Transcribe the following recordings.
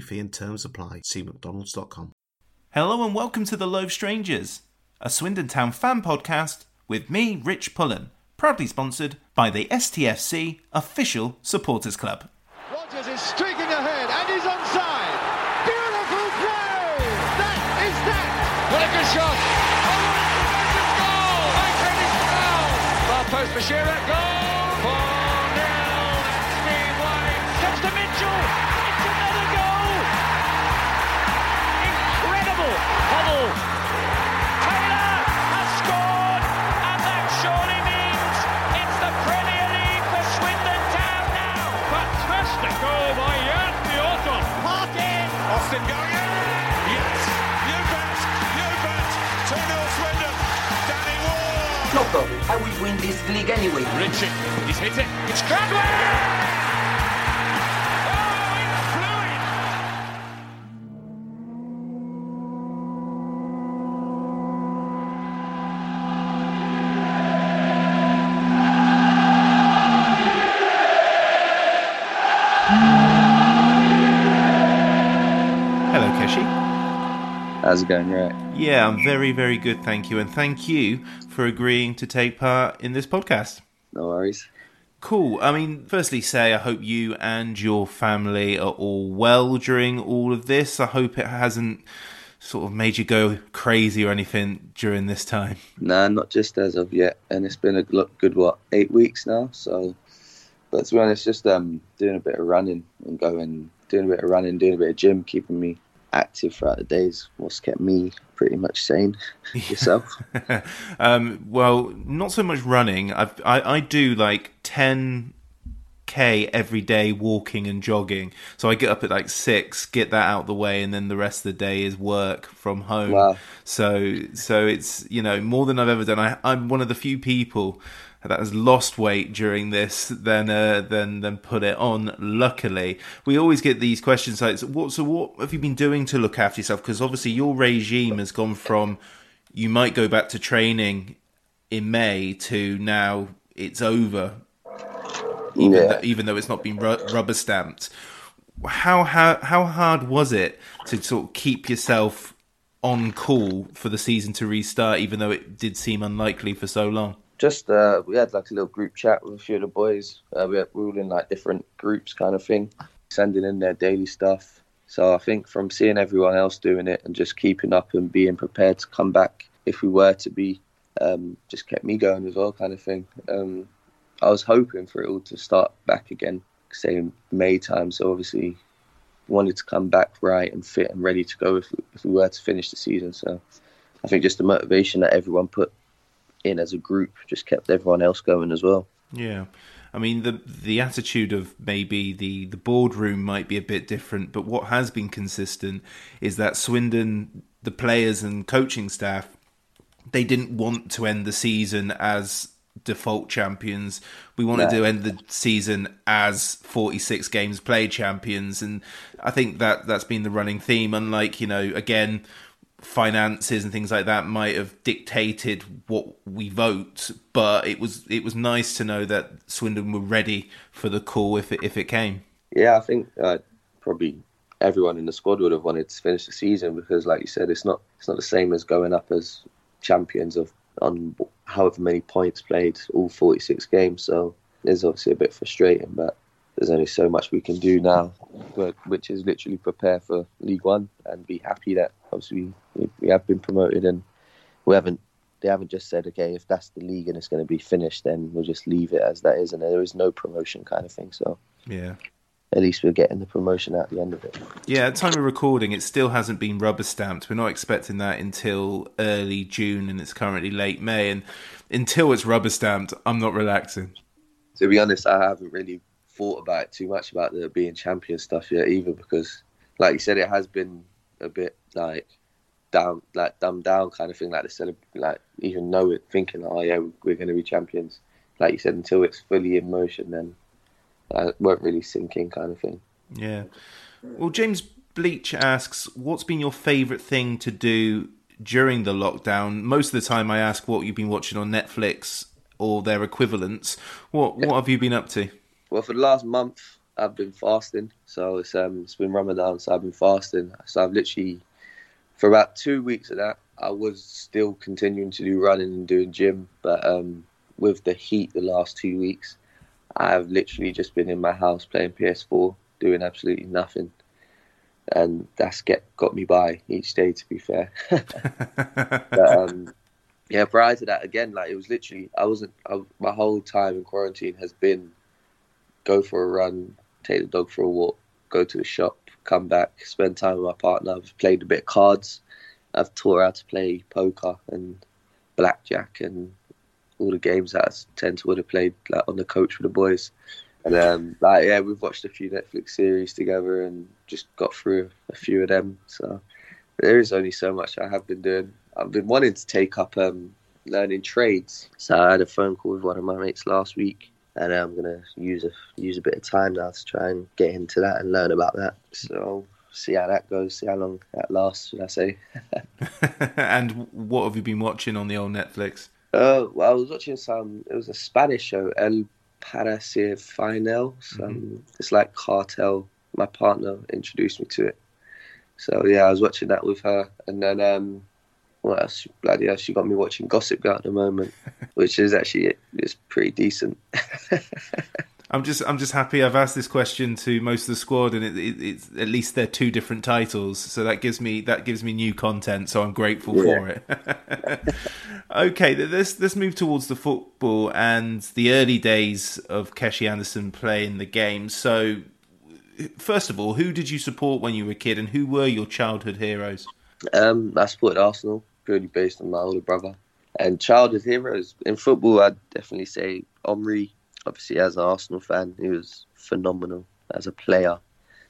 fee and terms apply. See mcdonalds.com. Hello and welcome to The Loathed Strangers, a Swindon Town fan podcast with me, Rich Pullen, proudly sponsored by the STFC Official Supporters Club. Rogers is streaking ahead and he's onside. Beautiful play! That is that! What a good shot! Oh, what a tremendous goal! Akron is! Far post for Shearer, goal! Austin going in! Yes! You bet! You bet! 2 0 Swindon! Danny Ward! No problem. I will win this league anyway. Richie, he's hit it. It's Cradwell! How's it going? Right. Yeah, I'm very, very good, thank you. And thank you for agreeing to take part in this podcast. No worries. Cool. I mean, firstly, say I hope you and your family are all well during all of this. I hope it hasn't sort of made you go crazy or anything during this time. Nah, not just as of yet. And it's been a good what eight weeks now. So, but to be honest, just um doing a bit of running and going, doing a bit of running, doing a bit of gym, keeping me active throughout the days. What's kept me pretty much sane. Yourself? um, well, not so much running. I've, I I do like ten k every day walking and jogging. So I get up at like six, get that out the way, and then the rest of the day is work from home. Wow. So so it's you know more than I've ever done. I, I'm one of the few people that has lost weight during this than uh, than than put it on. Luckily, we always get these questions like, "What? So what have you been doing to look after yourself?" Because obviously your regime has gone from you might go back to training in May to now it's over, even Yeah. though, even though it's not been ru- rubber stamped. How how how hard was it to sort of keep yourself on call for the season to restart, even though it did seem unlikely for so long? Just uh, we had like a little group chat with a few of the boys. Uh, we, had, we were all in like different groups, kind of thing, sending in their daily stuff. So I think from seeing everyone else doing it and just keeping up and being prepared to come back if we were to be, um, just kept me going as well, kind of thing. Um, I was hoping for it all to start back again, say May time. So obviously wanted to come back right and fit and ready to go if if we were to finish the season. So I think just the motivation that everyone put in as a group just kept everyone else going as well. Yeah. I mean the the attitude of maybe the the boardroom might be a bit different, but what has been consistent is that Swindon, the players and coaching staff, they didn't want to end the season as default champions. We wanted No. to end the season as 46 games played champions and I think that that's been the running theme unlike, you know, again finances and things like that might have dictated what we vote, but it was it was nice to know that Swindon were ready for the call if it if it came. Yeah, I think uh, probably everyone in the squad would have wanted to finish the season because, like you said, it's not it's not the same as going up as champions of on however many points played, all 46 games. So it's obviously a bit frustrating, but there's only so much we can do now, but, which is literally prepare for League One and be happy that obviously we, we have been promoted and we haven't. They haven't just said, okay, if that's the league and it's going to be finished, then we'll just leave it as that is, and there is no promotion kind of thing. So Yeah. at least we're getting the promotion at the end of it. Yeah, at the time of recording, it still hasn't been rubber stamped. We're not expecting that until early June, and it's currently late May. And until it's rubber stamped, I'm not relaxing. to be honest, I haven't really thought about it too much about the being champion stuff yet either because, like you said, it has been a bit like down, like dumbed down kind of thing. Like the celeb- like even know it, thinking, oh yeah, we're going to be champions. Like you said, until it's fully in motion, then uh, it won't really sink in, kind of thing. Yeah. Well, James Bleach asks, what's been your favourite thing to do during the lockdown? Most of the time, I ask what you've been watching on Netflix or their equivalents. What What have you been up to? Well, for the last month, I've been fasting. So it's um, it's been Ramadan, so I've been fasting. So I've literally, for about two weeks of that, I was still continuing to do running and doing gym. But um, with the heat the last two weeks, I've literally just been in my house playing PS4, doing absolutely nothing. And that's get got me by each day, to be fair. but, um, yeah, prior to that, again, like it was literally, I wasn't, I, my whole time in quarantine has been go for a run, take the dog for a walk, go to the shop, come back, spend time with my partner. I've played a bit of cards. I've taught her how to play poker and blackjack and all the games that I tend to would have played like on the coach with the boys. And um, like yeah, we've watched a few Netflix series together and just got through a few of them. So there is only so much I have been doing. I've been wanting to take up um, learning trades. So I had a phone call with one of my mates last week, and I'm gonna use a use a bit of time now to try and get into that and learn about that. So see how that goes, see how long that lasts. Should I say? and what have you been watching on the old Netflix? Uh, well, I was watching some. It was a Spanish show, El Parece Final. Some it's like cartel. My partner introduced me to it. So yeah, I was watching that with her, and then um, what else? Bloody hell, she got me watching Gossip Girl at the moment, which is actually it's pretty decent. I'm just I'm just happy I've asked this question to most of the squad, and it, it, it's at least they're two different titles, so that gives me that gives me new content. So I'm grateful for it. okay, let's let's move towards the football and the early days of Keshi Anderson playing the game. So, first of all, who did you support when you were a kid, and who were your childhood heroes? Um, I supported Arsenal purely based on my older brother. And childhood heroes in football, I'd definitely say Henry. Obviously, as an Arsenal fan, he was phenomenal as a player.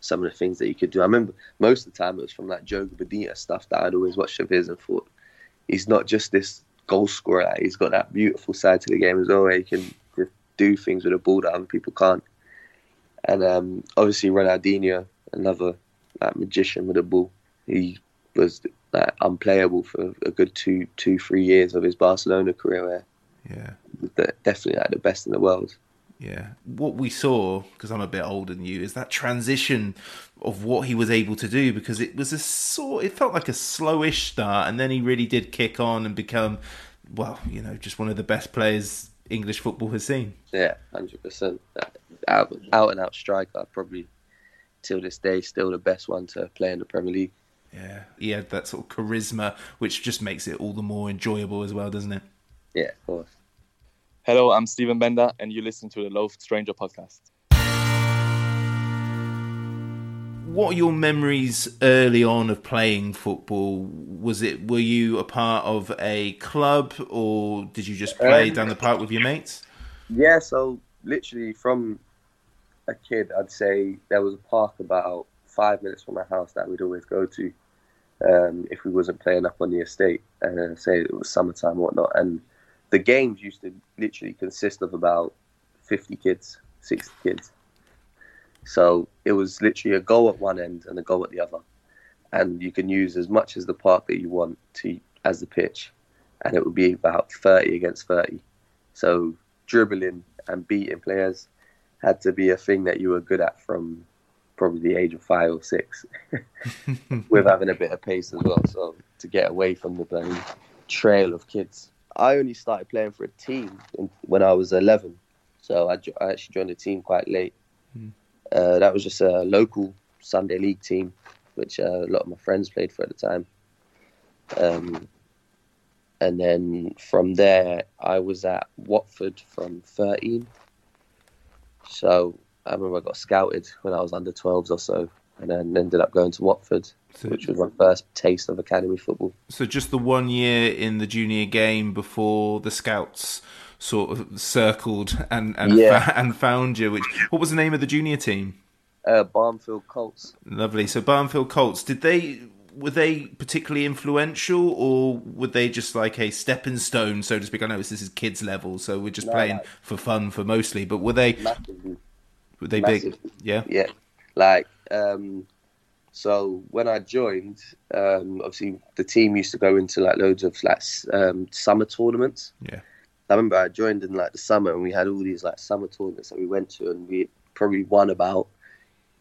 Some of the things that he could do. I remember most of the time it was from that Joga Bonito stuff that I'd always watched of his and thought, he's not just this goal scorer. He's got that beautiful side to the game as well, he can do things with a ball that other people can't. And um, obviously Ronaldinho, another like, magician with a ball. He was like, unplayable for a good two, two, three years of his Barcelona career. Where Yeah. definitely like the best in the world. Yeah. What we saw, because I'm a bit older than you, is that transition of what he was able to do because it was a sort it felt like a slowish start and then he really did kick on and become well, you know, just one of the best players English football has seen. Yeah, hundred percent. Out, out and out striker, probably till this day still the best one to play in the Premier League. Yeah. He had that sort of charisma which just makes it all the more enjoyable as well, doesn't it? Yeah, of course. Hello, I'm Stephen Bender, and you listen to the Loathed Stranger podcast. What are your memories early on of playing football? Was it were you a part of a club or did you just play Um, down the park with your mates? Yeah, so literally from a kid, I'd say there was a park about five minutes from my house that we'd always go to um, if we wasn't playing up on the estate. Uh, say it was summertime or whatnot. And the games used to literally consist of about 50 kids, 60 kids. So it was literally a goal at one end and a goal at the other. And you can use as much as the park that you want to as the pitch. And it would be about 30 against 30. So dribbling and beating players had to be a thing that you were good at from probably the age of five or six, with having a bit of pace as well. So to get away from the bloody trail of kids. I only started playing for a team in, when I was 11, so I, I actually joined a team quite late. Mm. Uh, that was just a local Sunday league team, which uh, a lot of my friends played for at the time. Um, and then from there, I was at Watford from 13. So I remember I got scouted when I was under 12s or so, and then ended up going to Watford, so, which was my first taste of academy football. So just the one year in the junior game before the scouts sort of circled and and, Yeah. fa- and found you. Which what was the name of the junior team? Uh, Barnfield Colts. Lovely. So Barnfield Colts. Did they were they particularly influential, or were they just like a stepping stone, so to speak? I know this is kids level, so we're just No, playing for fun for mostly. But were they Massively. Were they big? Yeah. Yeah, like um, so when I joined, um, obviously the team used to go into like loads of like um, summer tournaments. Yeah. I remember I joined in like the summer and we had all these like summer tournaments that we went to and we probably won about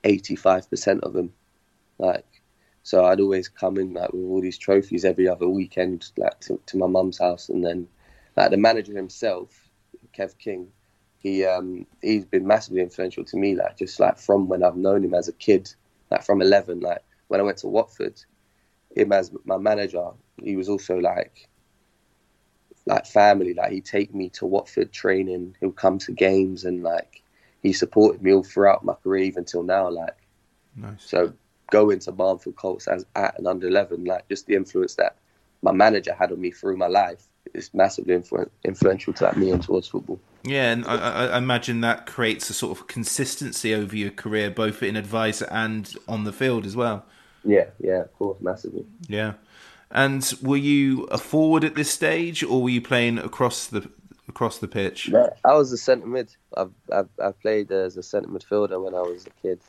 eighty five percent of them. Like, so I'd always come in like with all these trophies every other weekend, like to, to my mum's house, and then like the manager himself, Kev King, he um he's been massively influential to me like just like from when I've known him as a kid like from 11 like when I went to Watford him as my manager he was also like like family like he'd take me to Watford training he'll come to games and like he supported me all throughout my career even till now like Nice. so going to Barnfield Colts as at an under 11 like just the influence that my manager had on me through my life is massively influ- influential to like, me and towards football Yeah, and I, I, I imagine that creates a sort of consistency over your career, both in advice and on the field as well. yeah yeah of course massively Yeah. And were you a forward at this stage, or were you playing across the across the pitch? No, I was a centre mid. I've, I've I played as a centre midfielder when I was a kid,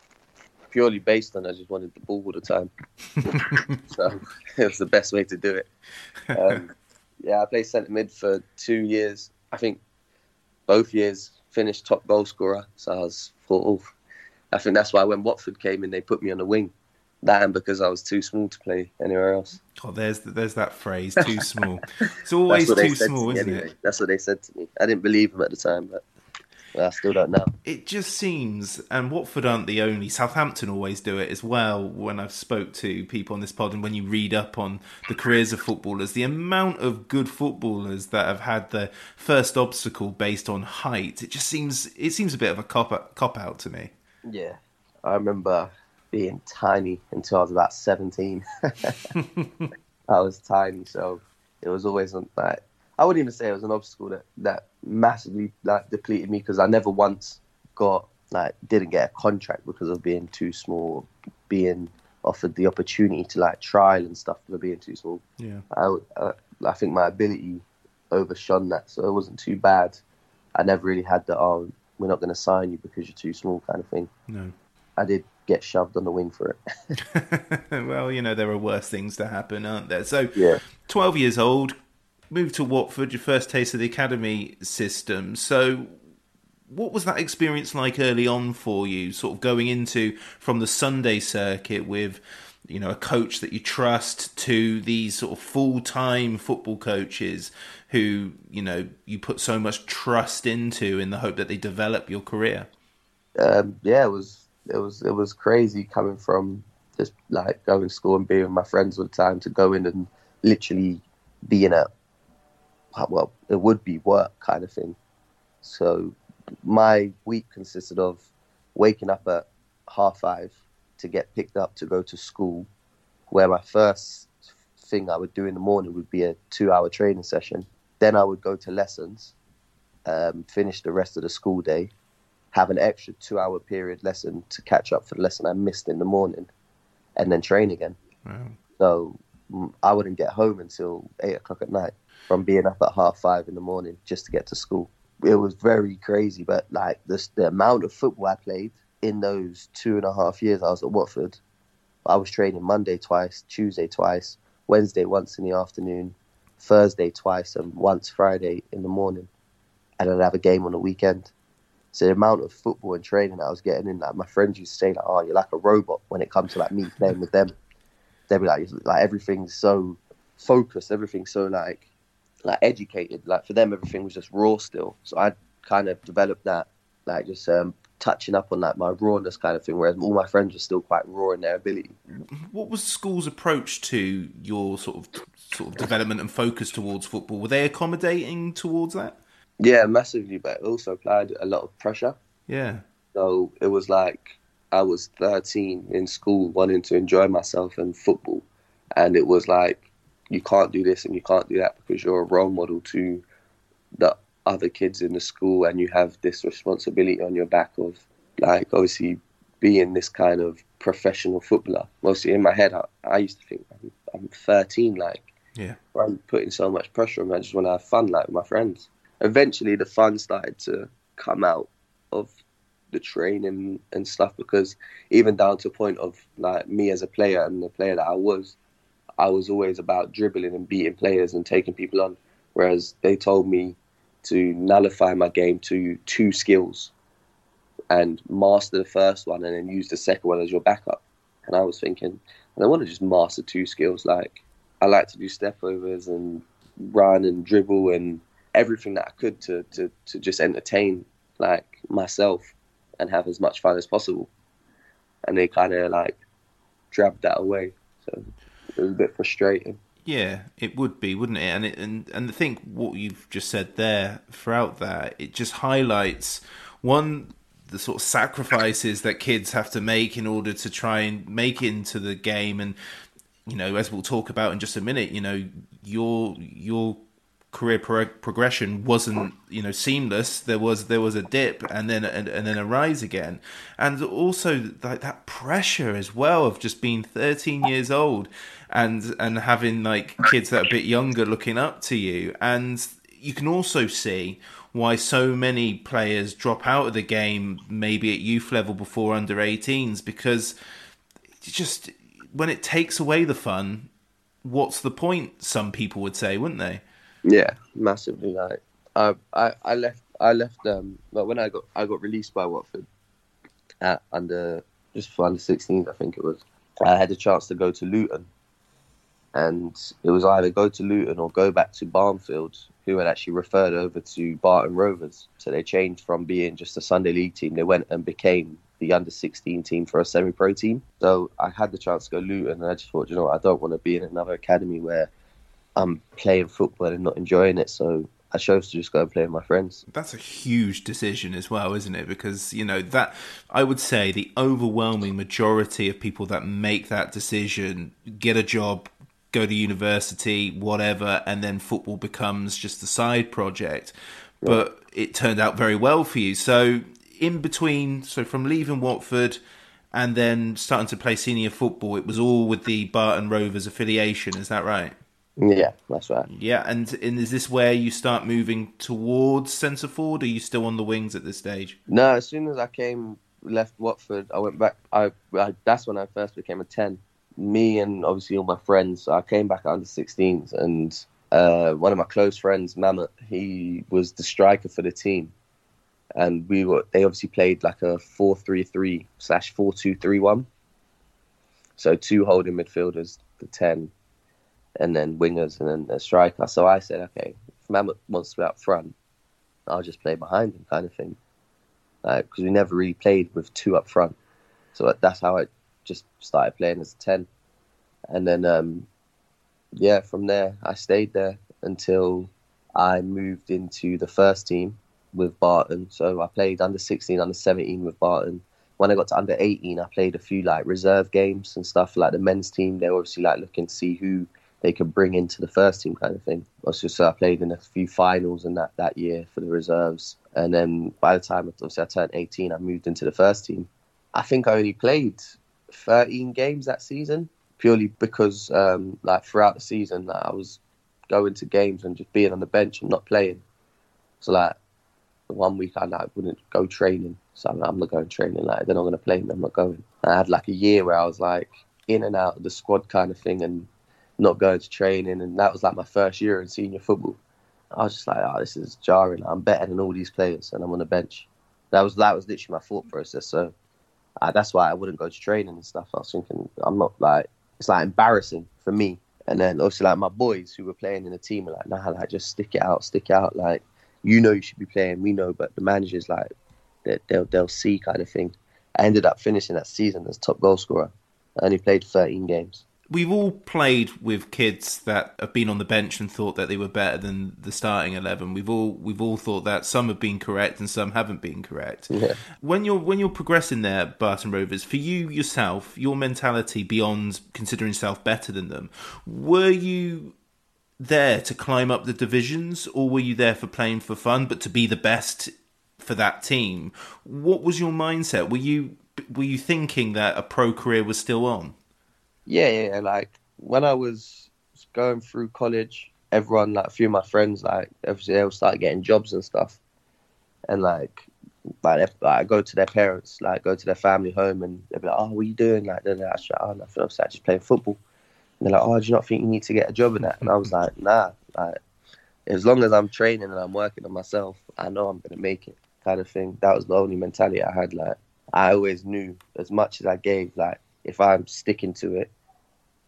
purely based on I just wanted the ball all the time. so it was the best way to do it. Um, yeah, I played centre mid for two years. I think both years finished top goal scorer. So I was thought, oh, I think that's why when Watford came in, they put me on the wing. That and because I was too small to play anywhere else. Oh, there's there's that phrase, too small. It's always That's what they too said to small, isn't anyway. it? That's what they said to me. I didn't believe them at the time, but I still don't know. It just seems, and Watford aren't the only. Southampton always do it as well. When I've spoke to people on this pod, and when you read up on the careers of footballers, the amount of good footballers that have had the first obstacle based on height, it just seems it seems a bit of a cop cop out to me. Yeah, I remember being tiny until I was about seventeen. I was tiny, so it was always on like I wouldn't even say it was an obstacle that that massively like depleted me because I never once got like didn't get a contract because of being too small, being offered the opportunity to like trial and stuff for being too small. Yeah. I uh, I think my ability overshone that, so it wasn't too bad. I never really had the oh we're not going to sign you because you're too small kind of thing. No. I did get shoved on the wing for it. well, you know there are worse things to happen, aren't there? So, Yeah. twelve years old, moved to Watford, your first taste of the academy system. So, what was that experience like early on for you? Sort of going into from the Sunday circuit with, you know, a coach that you trust to these sort of full time football coaches who you know you put so much trust into in the hope that they develop your career. um, yeah, it was it was it was crazy coming from just like going to school and being with my friends all the time to go in and literally being a well, it would be work kind of thing. So my week consisted of waking up at half five to get picked up to go to school, where my first thing I would do in the morning would be a two-hour training session. Then I would go to lessons, um, finish the rest of the school day, have an extra two-hour period lesson to catch up for the lesson I missed in the morning, and then train again. Wow. So mm, I wouldn't get home until eight o'clock at night from being up at half five in the morning just to get to school. It was very crazy, but like the amount of football I played in those two and a half years I was at Watford, I was training Monday twice, Tuesday twice, Wednesday once in the afternoon, Thursday twice, and once Friday in the morning, and I'd have a game on the weekend. So the amount of football and training I was getting in, like my friends used to say, like, "Oh, you're like a robot." When it comes to like me playing with them, they'd be like, "Like everything's so focused, everything's so like like educated. Like for them, everything was just raw still. So I kind of developed that, like just um, touching up on like my rawness kind of thing. Whereas all my friends were still quite raw in their ability. What was the school's approach to your sort of sort of development and focus towards football? Were they accommodating towards that? Yeah, massively, but it also applied a lot of pressure. Yeah. So it was like I was 13 in school, wanting to enjoy myself and football, and it was like you can't do this and you can't do that because you're a role model to the other kids in the school, and you have this responsibility on your back of like obviously being this kind of professional footballer. Mostly in my head, I, I used to think I'm, I'm 13, like Yeah. I'm putting so much pressure on me. I just want to have fun, like with my friends. Eventually, the fun started to come out of the training and stuff because even down to a point of like me as a player and the player that I was, I was always about dribbling and beating players and taking people on. Whereas they told me to nullify my game to two skills and master the first one and then use the second one as your backup. And I was thinking, I don't want to just master two skills. Like I like to do step overs and run and dribble and everything that I could to, to, to just entertain like myself and have as much fun as possible. And they kind of like grabbed that away. So it was a bit frustrating. Yeah, it would be, wouldn't it? And it, and and I think what you've just said there throughout that it just highlights one the sort of sacrifices that kids have to make in order to try and make into the game, and you know, as we'll talk about in just a minute, you know, your your career pro- progression wasn't you know seamless there was there was a dip and then and, and then a rise again and also like that pressure as well of just being 13 years old and and having like kids that are a bit younger looking up to you and you can also see why so many players drop out of the game maybe at youth level before under 18s because just when it takes away the fun what's the point some people would say wouldn't they Yeah, massively. Like I, I, I left. I left. Um, but when I got, I got released by Watford at under just for under 16s, I think it was. I had a chance to go to Luton, and it was either go to Luton or go back to Barnfield, who had actually referred over to Barton Rovers. So they changed from being just a Sunday league team. They went and became the under 16 team for a semi-pro team. So I had the chance to go Luton, and I just thought, you know, I don't want to be in another academy where I'm playing football and not enjoying it. So I chose to just go and play with my friends. That's a huge decision as well, isn't it? Because, you know, that I would say the overwhelming majority of people that make that decision get a job, go to university, whatever, and then football becomes just a side project. But it turned out very well for you. So, in between, so from leaving Watford and then starting to play senior football, it was all with the Barton Rovers affiliation, is that right? Yeah, that's right. Yeah, and, and is this where you start moving towards centre forward? Or are you still on the wings at this stage? No, as soon as I came left Watford, I went back. I, I that's when I first became a ten. Me and obviously all my friends. I came back under 16s, and uh, one of my close friends, Mamet, he was the striker for the team, and we were. They obviously played like a four-three-three slash four-two-three-one. So two holding midfielders, the ten, and then wingers, and then a striker. So I said, okay, if Mamet wants to be up front, I'll just play behind him, kind of thing. Because we never really played with two up front, so that's how I just started playing as a ten, and then um, yeah, from there I stayed there until I moved into the first team with Barton. So I played under sixteen, under seventeen with Barton. When I got to under eighteen, I played a few like reserve games and stuff. Like the men's team, they were obviously like looking to see who they could bring into the first team kind of thing. Also, so I played in a few finals and that that year for the reserves. And then by the time obviously I turned 18, I moved into the first team. I think I only played 13 games that season purely because um, like throughout the season like, I was going to games and just being on the bench and not playing. So like the one week I like wouldn't go training, so I'm, I'm not going training. Like they're not going to play me, I'm not going. And I had like a year where I was like in and out of the squad kind of thing and not going to training, and that was like my first year in senior football. I was just like, oh, this is jarring. I'm better than all these players, and I'm on the bench. That was that was literally my thought process. So uh, that's why I wouldn't go to training and stuff. I was thinking I'm not like it's like embarrassing for me. And then also like my boys who were playing in the team were like, nah, like just stick it out, stick it out. Like you know you should be playing, we know, but the managers like they, they'll they'll see kind of thing. I ended up finishing that season as top goal scorer. I only played 13 games. We've all played with kids that have been on the bench and thought that they were better than the starting eleven. We've all we've all thought that some have been correct and some haven't been correct. Yeah. When you're when you're progressing there, Barton Rovers, for you yourself, your mentality beyond considering yourself better than them, were you there to climb up the divisions, or were you there for playing for fun, but to be the best for that team? What was your mindset? Were you were you thinking that a pro career was still on? Yeah, yeah, like when I was going through college, everyone, like a few of my friends, like obviously they all started getting jobs and stuff, and like, like, like I go to their parents, like go to their family home, and they'll be like, "Oh, what are you doing?" Like, they're like, "Oh, nothing. I was like, just playing football." And they're like, "Oh, do you not think you need to get a job in that?" And I was like, "Nah, like, as long as I'm training and I'm working on myself, I know I'm gonna make it." Kind of thing. That was the only mentality I had. Like, I always knew as much as I gave, like if I'm sticking to it,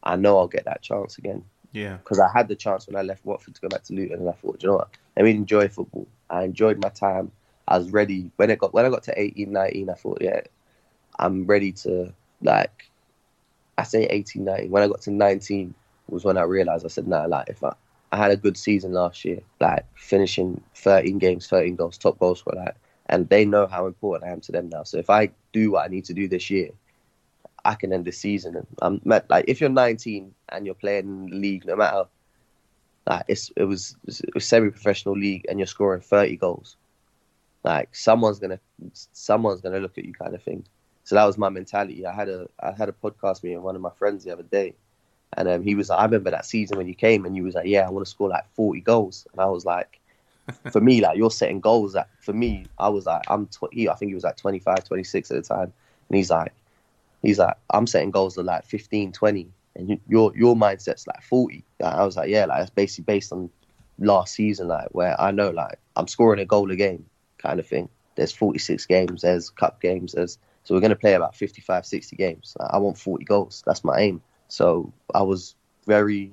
I know I'll get that chance again. Yeah. Because I had the chance when I left Watford to go back to Luton, and I thought, you know what? Let me enjoy football. I enjoyed my time. I was ready when it got when I got to 18, 19, I thought, yeah, I'm ready to like. I say 18, 19. When I got to 19 was when I realized I said, nah, like if I, I had a good season last year, like finishing 13 games, 13 goals, top goal scorer, like, and they know how important I am to them now. So if I do what I need to do this year, I can end the season. And I'm like, if you're 19 and you're playing in the league, no matter like it's it was it was semi-professional league, and you're scoring 30 goals, like someone's gonna someone's gonna look at you, kind of thing. So that was my mentality. I had a I had a podcast meeting with one of my friends the other day, and um, he was like, I remember that season when you came, and you was like, yeah, I want to score like 40 goals, and I was like. for me, like you're setting goals that for me, I was like, I'm, tw- he, I think he was like 25, 26 at the time. And he's like, he's like, I'm setting goals of like 15, 20, and your your mindset's like 40. Like, I was like, yeah, like that's basically based on last season, like where I know like I'm scoring a goal a game, kind of thing. There's 46 games, there's cup games, there's so we're gonna play about 55, 60 games. Like, I want 40 goals. That's my aim. So I was very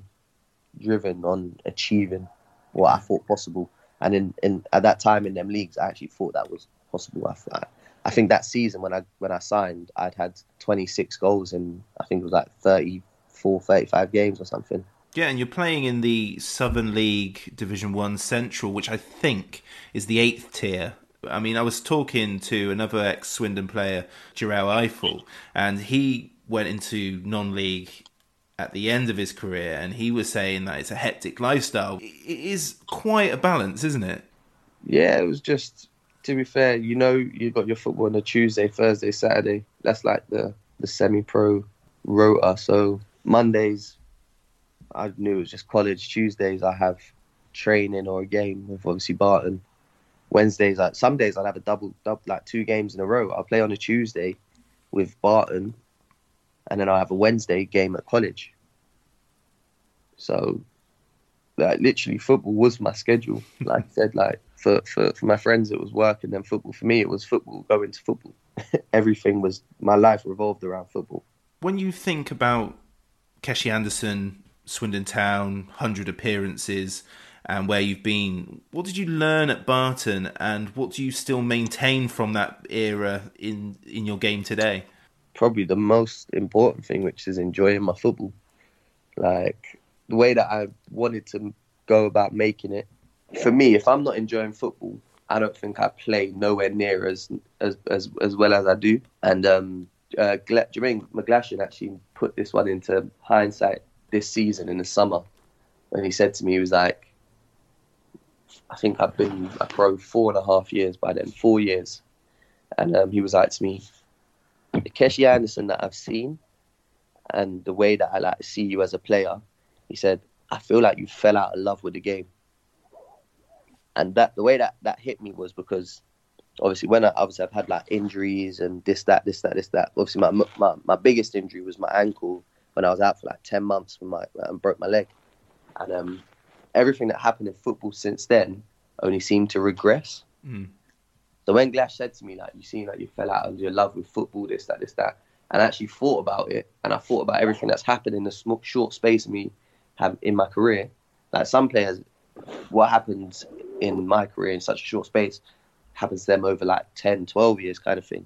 driven on achieving what I thought possible. And in, in at that time in them leagues, I actually thought that was possible. I, I, think that season when I when I signed, I'd had 26 goals in I think it was like 34, 35 games or something. Yeah, and you're playing in the Southern League Division One Central, which I think is the eighth tier. I mean, I was talking to another ex Swindon player, Jerel Ifil, and he went into non-league at the end of his career, and he was saying that it's a hectic lifestyle. It is quite a balance, isn't it? Yeah, it was just to be fair, you know, you got your football on a Tuesday, Thursday, Saturday. That's like the the semi-pro rota. So Mondays, I knew it was just college. Tuesdays, I have training or a game with obviously Barton. Wednesdays, like some days, I'd have a double, double, like two games in a row. I'll play on a Tuesday with Barton, and then I have a Wednesday game at college. So, like literally, football was my schedule. Like I said, like for, for, for my friends it was work and then football for me it was football going to football. Everything was my life revolved around football. When you think about Keshi Anderson Swindon Town 100 appearances and where you've been what did you learn at Barton and what do you still maintain from that era in in your game today? Probably the most important thing which is enjoying my football. Like the way that I wanted to go about making it for me, if I'm not enjoying football, I don't think I play nowhere near as as as, as well as I do. And um, uh, Jermaine McGlashan actually put this one into hindsight this season in the summer when he said to me, he was like, I think I've been a pro four and a half years by then, four years. And um, he was like to me, the Keshi Anderson that I've seen and the way that I like see you as a player, he said, I feel like you fell out of love with the game and that the way that that hit me was because obviously when I obviously I've had like injuries and this that this that this that obviously my my, my biggest injury was my ankle when I was out for like 10 months when my and broke my leg and um everything that happened in football since then only seemed to regress mm. So when Glash said to me, like, you seem like you fell out of your love with football, this, that, this, that, and I actually thought about it, and I thought about everything that's happened in the sm- short space of me have in my career. Like some players, what happens in my career in such a short space happens to them over like 10, 12 years kind of thing.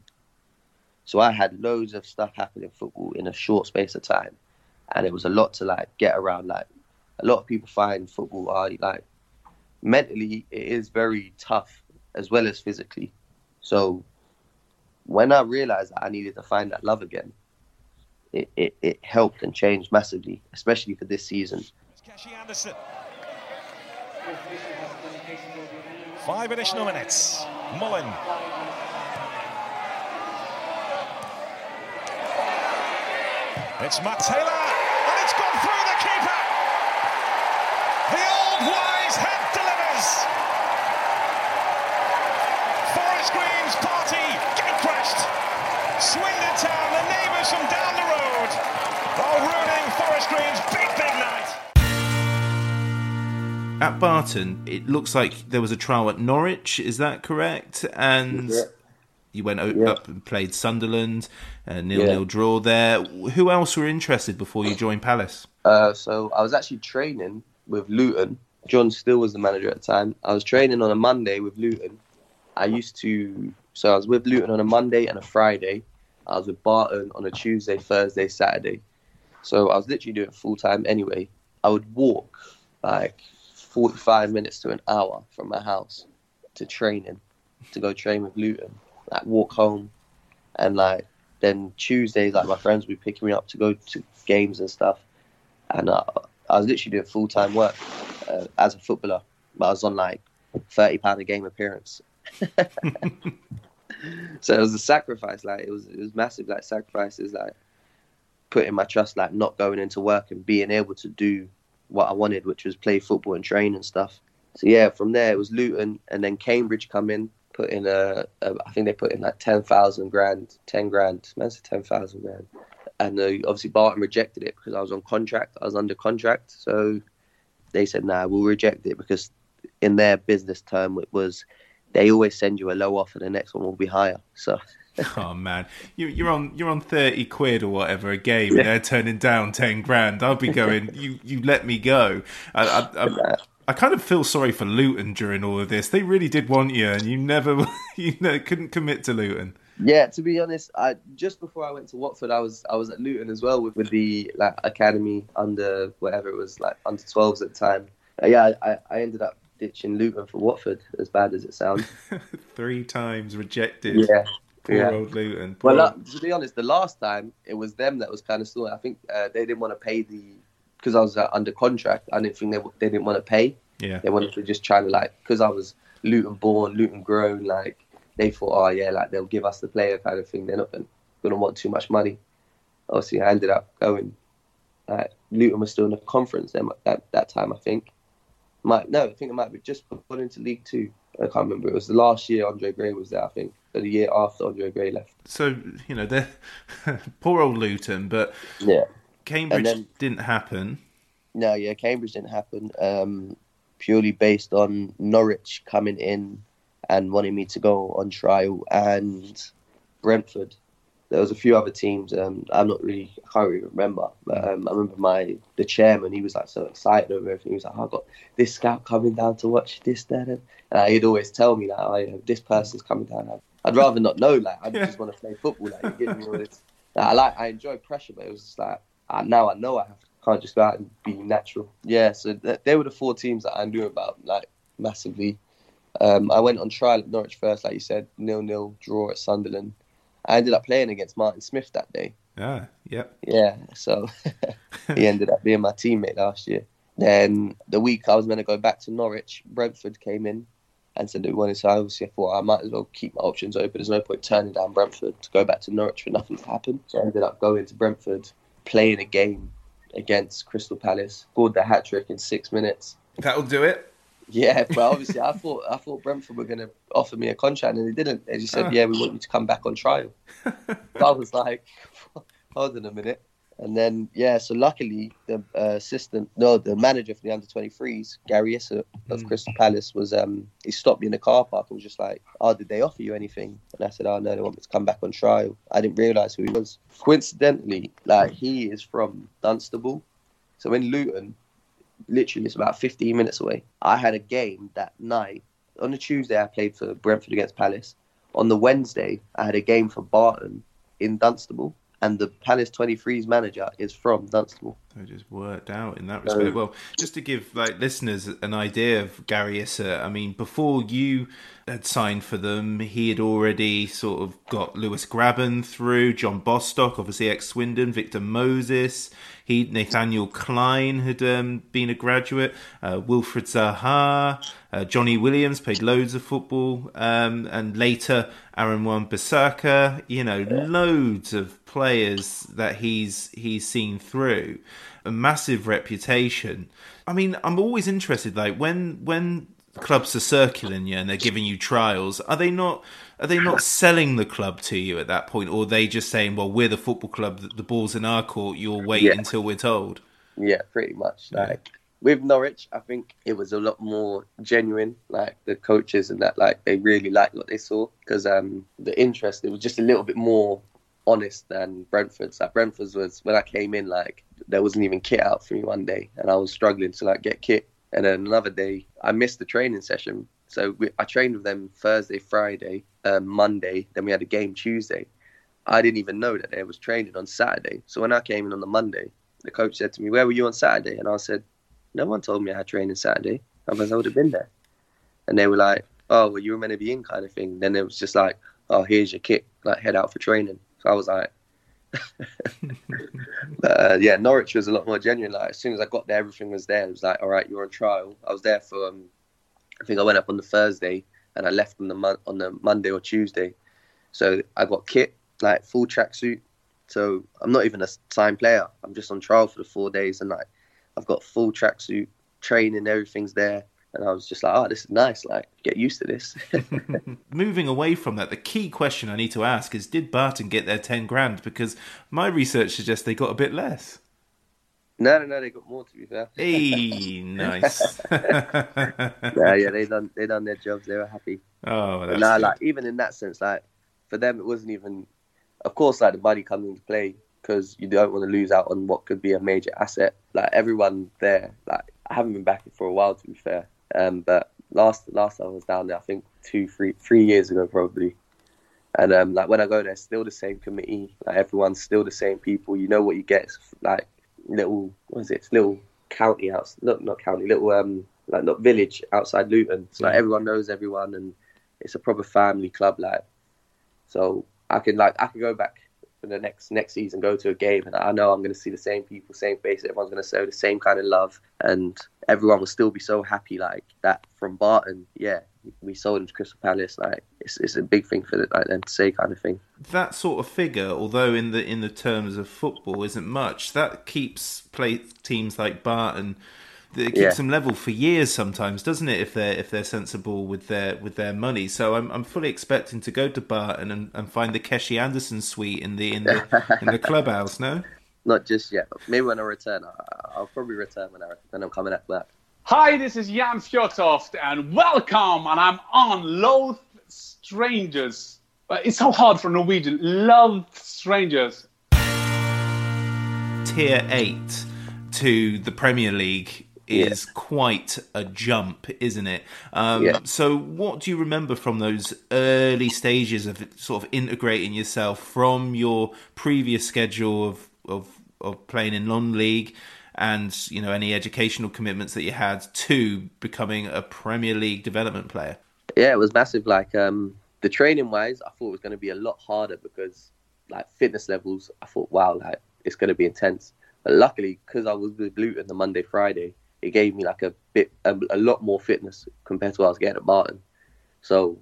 So I had loads of stuff happen in football in a short space of time. And it was a lot to like get around. Like a lot of people find football are like mentally it is very tough as well as physically. So when I realized that I needed to find that love again, it, it, it helped and changed massively, especially for this season. Five additional minutes. Mullen. It's Matt Taylor, and it's gone through the keeper. The old wise head delivers. Forest Green's party, Gatecrest. Swindon Town, the neighbours from down the road, are ruining Forest Green's big, big night. At Barton, it looks like there was a trial at Norwich. Is that correct? And Yeah. you went Yeah. up and played Sunderland, uh, nil nil Yeah. draw there. Who else were interested before you joined Palace? Uh, so I was actually training with Luton. John Still was the manager at the time. I was training on a Monday with Luton. I used to, so I was with Luton on a Monday and a Friday. I was with Barton on a Tuesday, Thursday, Saturday. So I was literally doing full time anyway. I would walk like 45 minutes to an hour from my house to training, to go train with Luton. Like walk home, and like then Tuesdays, like my friends would be picking me up to go to games and stuff and uh, I was literally doing full time work uh, as a footballer. But I was on like thirty pound a game appearance. so it was a sacrifice. Like it was, it was massive. Like sacrifices, like putting my trust, like not going into work and being able to do what I wanted, which was play football and train and stuff. So yeah, from there it was Luton, and then Cambridge come in, put in a, a I think they put in like ten thousand grand, ten grand, man said ten thousand grand and obviously Barton rejected it because I was on contract. I was under contract, so they said, "Nah, we'll reject it because in their business term it was they always send you a low offer, the next one will be higher." So oh man, you, you're on you're on thirty quid or whatever a game, and they're turning down ten grand. I'll be going. You you let me go. I I, I, I kind of feel sorry for Luton during all of this. They really did want you, and you never you know, couldn't commit to Luton. yeah, to be honest, I just before I went to Watford, I was I was at Luton as well with, with the like academy under whatever it was like under 12s at the time. Uh, yeah, I, I ended up ditching Luton for Watford, as bad as it sounds. Three times rejected. Yeah. Poor Yeah. old Luton. Poor Well, old- uh, to be honest, the last time it was them that was kind of slow. I think uh, they didn't want to pay the because I was uh, under contract. I didn't think they they didn't want to pay. Yeah. They wanted to just try to like because I was Luton born, Luton grown. Like they thought, oh yeah, like they'll give us the player kind of thing. They're not going to want too much money. Obviously, I ended up going. Like Luton was still in the conference then that that time. I think. Might no, I think it might be just gone into League Two. I can't remember. It was the last year Andre Gray was there. I think, or the year after Andre Gray left. So you know they're poor old Luton, but Yeah. Cambridge then- didn't happen. No, yeah, Cambridge didn't happen. Um, purely based on Norwich coming in and wanting me to go on trial, and Brentford. There was a few other teams. Um, I'm not really, I can't really remember. But um, I remember my the chairman. He was like so excited over everything. He was like, "I got this scout coming down to watch this, that," and uh, he'd always tell me that, "Oh, yeah, this person's coming down." I'd rather not know. Like, I just want to play football. Like, you give me all this. Like, I like, I enjoy pressure, but it was just like uh, now I know I have to, can't just go out and be natural. Yeah, so th- they were the four teams that I knew about like massively. Um, I went on trial at Norwich first, like you said, nil nil draw at Sunderland. I ended up playing against Martin Smith that day. Ah, yep. Yeah, so he ended up being my teammate last year. Then the week I was meant to go back to Norwich, Brentford came in and said they wanted. So I obviously I thought I might as well keep my options open. There's no point turning down Brentford to go back to Norwich for nothing to happen. So I ended up going to Brentford, playing a game against Crystal Palace, scored the hat trick in six minutes. That'll do it. Yeah, but obviously I thought I thought Brentford were going to offer me a contract, and they didn't. They just said, Ah. "Yeah, we want you to come back on trial." I was like, "Hold on a minute." And then yeah, so luckily the uh, assistant, no, the manager for the under 23s, Gary Issott of Mm. Crystal Palace, was um he stopped me in the car park and was just like, "Oh, did they offer you anything?" And I said, "Oh no, they want me to come back on trial." I didn't realise who he was. Coincidentally, like he is from Dunstable, so in Luton, literally it's about 15 minutes away. I had a game that night. On the Tuesday, I played for Brentford against Palace. On the Wednesday, I had a game for Barton in Dunstable, and the Palace 23s manager is from Dunstable. So it just worked out in that respect. Well, just to give like listeners an idea of Gary Issott, I mean, before you had signed for them, he had already sort of got Lewis Grabban through, John Bostock, obviously ex Swindon, Victor Moses. He Nathaniel Clyne had um, been a graduate, uh, Wilfred Zaha, uh, Jonny Williams played loads of football, um, and later Aaron Wan Bissaka. You know, loads of players that he's he's seen through a massive reputation. I mean, I'm always interested. Like when when clubs are circling you and they're giving you trials, are they not are they not selling the club to you at that point, or are they just saying, "Well, we're the football club. The ball's in our court. You'll wait Yeah. until we're told." Yeah, pretty much. Like with Norwich, I think it was a lot more genuine. Like the coaches and that, like they really liked what they saw because um, the interest it was just a little bit more honest than Brentford's. Like Brentford's was when I came in, like there wasn't even kit out for me one day, and I was struggling to like get kit. And then another day, I missed the training session. So we, I trained with them Thursday, Friday, um, Monday. Then we had a game Tuesday. I didn't even know that they was training on Saturday. So when I came in on the Monday, the coach said to me, "Where were you on Saturday?" And I said, "No one told me I had training Saturday. Otherwise, I would have been there." And they were like, "Oh, well, you were meant to be in," kind of thing. Then it was just like, "Oh, here's your kit. Like, head out for training." So I was like, uh, yeah, Norwich was a lot more genuine. Like as soon as I got there, everything was there. It was like, all right, you're on trial. I was there for, um, I think I went up on the Thursday and I left on the mon- on the Monday or Tuesday. So I got kit, like full tracksuit. So I'm not even a signed player. I'm just on trial for the four days, and like I've got full tracksuit, training, everything's there. And I was just like, oh, this is nice. Like, get used to this. Moving away from that, the key question I need to ask is: Did Barton get their ten grand? Because my research suggests they got a bit less. no, no, no, they got more to be fair. Hey, nice. yeah, yeah, they done they done their jobs. They were happy. Oh, that's nah, good. like even in that sense, like for them, it wasn't even. Of course, like the money comes into play because you don't want to lose out on what could be a major asset. Like everyone there, like I haven't been back for a while to be fair. Um, but last last I was down there, I think two, three, three years ago probably. And um, like when I go there, still the same committee. Like everyone's still the same people. You know what you get. It's like little what is it? It's little county house, not not county, little um like not village outside Luton. So like everyone knows everyone, and it's a proper family club. Like so, I can like I can go back for the next next season, go to a game, and I know I'm going to see the same people, same face. Everyone's going to show the same kind of love, and everyone will still be so happy like that from Barton. Yeah, we sold him to Crystal Palace. Like it's it's a big thing for the, like them to say kind of thing. that sort of figure, although in the in the terms of football isn't much, that keeps play teams like Barton. It keeps Yeah. them level for years sometimes, doesn't it? If they're if they're sensible with their with their money. So I'm I'm fully expecting to go to Barton and, and find the Keshi Anderson suite in the in the in the clubhouse. No, Not just yet, maybe when I return, I, I'll probably return when I when I'm coming back. Hi, this is Jan Fjortoft, and welcome. And I'm on Loathe Strangers. Uh, It's so hard for Norwegian. Love Strangers. tier eight to the Premier League is quite a jump, isn't it? Um, Yeah. So, what do you remember from those early stages of sort of integrating yourself from your previous schedule of of, of playing in non-league? And you know any educational commitments that you had to becoming a Premier League development player. Yeah, it was massive. Like um, the training wise, I thought it was going to be a lot harder because like fitness levels, I thought, wow, like it's going to be intense. But luckily, because I was with Luton the Monday, Friday, it gave me like a bit, a, a lot more fitness compared to what I was getting at Barton. So,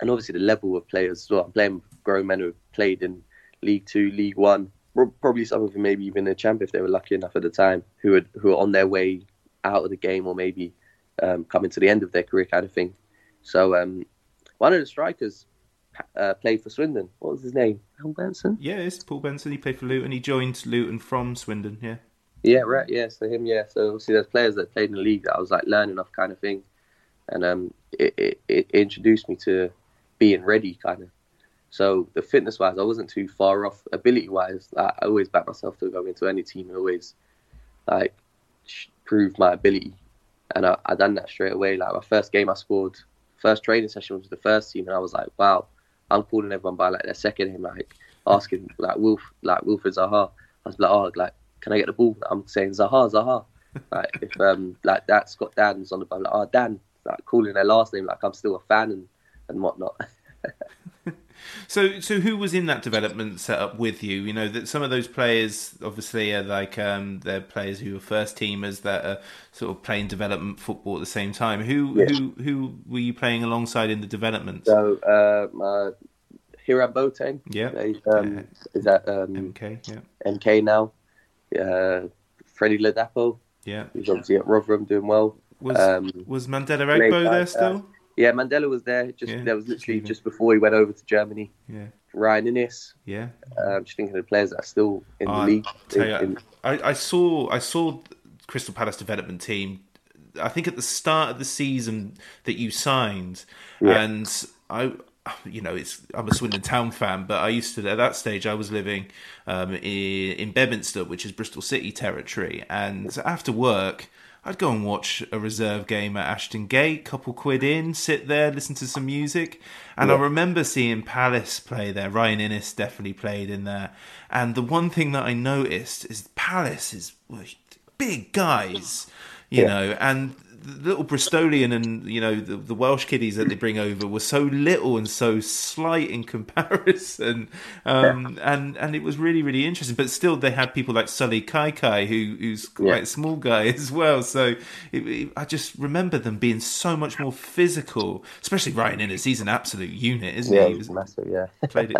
and obviously the level of players as well. I'm playing with grown men who have played in League Two, League One, probably some of them maybe even the champ if they were lucky enough at the time, who had, who are on their way out of the game or maybe um, coming to the end of their career kind of thing. So um, one of the strikers uh, played for Swindon. What was his name? Paul Benson. Yeah, it's Paul Benson. He played for Luton. He joined Luton from Swindon. Yeah. Yeah, right. Yeah, so him. Yeah, so obviously there's players that played in the league that I was like learning off kind of thing, and um, it, it, it introduced me to being ready kind of. So the fitness wise, I wasn't too far off. Ability wise, I, always back myself to go into any team and always like prove my ability, and I, I done that straight away. Like my first game, I scored. First training session was the first team, and I was like, wow, I'm calling everyone by like their second name, like asking like Wilf, like Wilfred Zaha. I was like, oh, like can I get the ball? I'm saying Zaha, Zaha. like if um like that Scott Dann's on the ball, like oh Dan, like calling their last name, like I'm still a fan and and whatnot. So, so who was in that development setup with you? You know that some of those players, obviously, are like um, they're players who are first teamers that are sort of playing development football at the same time. Who, Yeah. who, who were you playing alongside in the development? so uh, my Hiram Boateng, Yeah. he's, um, is that um, MK, yeah, MK now. Uh, Freddie Ladapo, yeah. who's obviously at Rotherham doing well. Was um, was Mandela Egbo there uh, still? Yeah, Mandela was there. Just Yeah, that was literally just before he went over to Germany. Yeah, Ryan Innes. yeah. Um, just thinking of the players that are still in Oh, the league. you, in- I, I saw I saw Crystal Palace development team. I think at the start of the season that you signed, Yeah. and I, you know, it's I'm a Swindon Town fan, but I used to at that stage I was living um, in, in Bedminster, which is Bristol City territory, and after work. I'd go and watch a reserve game at Ashton Gate, couple quid in, sit there, listen to some music. And I remember seeing Palace play there. Ryan Innes definitely played in there. And the one thing that I noticed is Palace is big guys, you Yeah. know, and the little Bristolian and you know the, the Welsh kiddies that they bring over were so little and so slight in comparison, um, and and it was really really interesting. But still, they had people like Sullay Kaikai, who who's quite Yeah. a small guy as well. So it, it- I just remember them being so much more physical, especially Ryan Innes. He's an absolute unit, isn't yeah, he? he was massive. Yeah. played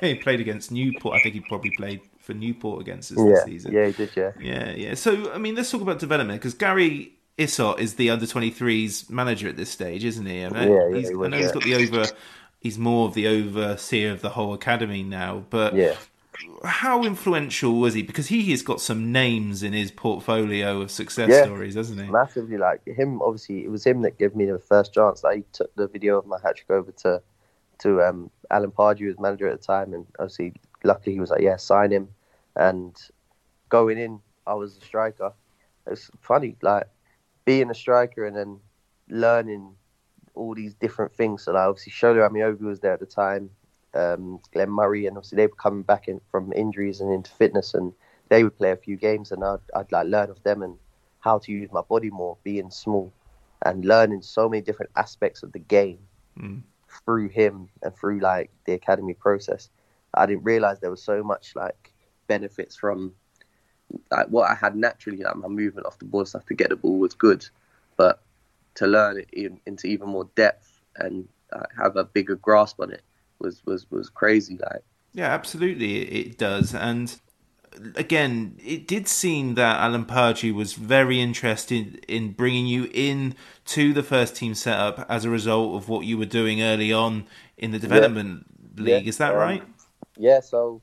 he played against Newport. I think he probably played for Newport against us yeah. this season. Yeah, he did. Yeah. yeah, yeah. So I mean, let's talk about development because Gary Issott is the under 23s manager at this stage, isn't he? I know, Yeah, yeah, he's, he I was, know he's yeah. got the over. He's more of the overseer of the whole academy now, but Yeah. how influential was he? Because he has got some names in his portfolio of success Yeah. stories, hasn't he? Massively, like him. Obviously, it was him that gave me the first chance. Like, he took the video of my hat trick over to to um, Alan Pardew, as manager at the time, and obviously, luckily, he was like, "Yeah, sign him." And going in, I was a striker. It's funny, like being a striker and then learning all these different things. So, like, obviously, Shola Ameobi was there at the time. Um, Glenn Murray, and obviously they were coming back in from injuries and into fitness, and they would play a few games, and I'd, I'd like learn of them and how to use my body more, being small, and learning so many different aspects of the game Mm. through him and through like the academy process. I didn't realize there was so much like benefits from like what I had naturally, like my movement off the ball stuff to get the ball was good, but to learn it in, into even more depth and uh, have a bigger grasp on it was was was crazy. Like Yeah, absolutely, it does. And again, it did seem that Alan Pardew was very interested in bringing you in to the first team setup as a result of what you were doing early on in the development league. Yeah, Is that um, right? Yeah, so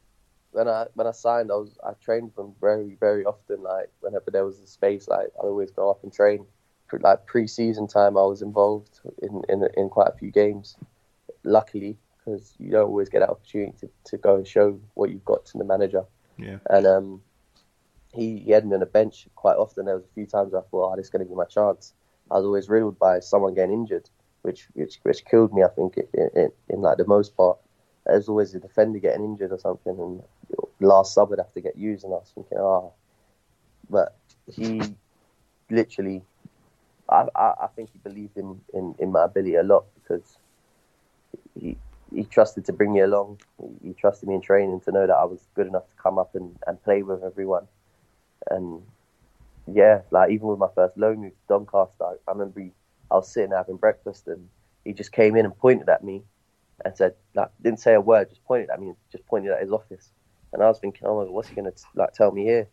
when I when I signed, I was I trained with them very very often. Like whenever there was a space, like I'd always go up and train. Like pre-season time, I was involved in in, in quite a few games. Luckily, because you don't always get that opportunity to, to go and show what you've got to the manager. Yeah. And um, he, he had me on the bench quite often. There was a few times where I thought, oh, this is going to be my chance. I was always riddled by someone getting injured, which which which killed me. I think in, in, in like the most part. There's always a defender getting injured or something, and last sub would have to get used. And I was thinking, oh, but he literally, I, I, I think he believed in, in, in my ability a lot because he he trusted to bring me along. He, trusted me in training to know that I was good enough to come up and, and play with everyone. And yeah, like even with my first loan move to Doncaster, I, I remember he, I was sitting having breakfast and he just came in and pointed at me and said, like, didn't say a word, just pointed at me, just pointed at his office. And I was thinking, oh my god, what's he gonna like tell me here?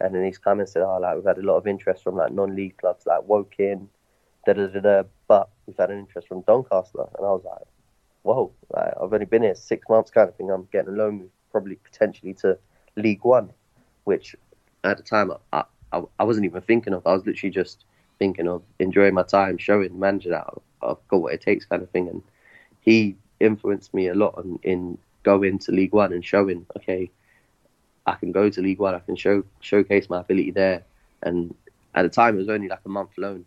And then he's come and said, oh, like we've had a lot of interest from like non-league clubs like Woking, da da da da, but we've had an interest from Doncaster. And I was like, whoa, like, I've only been here six months, kind of thing. I'm getting a loan move, probably potentially to League One, which at the time I, I, I wasn't even thinking of. I was literally just thinking of enjoying my time, showing the manager that I've got what it takes, kind of thing. And he influenced me a lot in, in going to League One and showing, okay, I can go to League One, I can show showcase my ability there. And at the time, it was only like a month loan,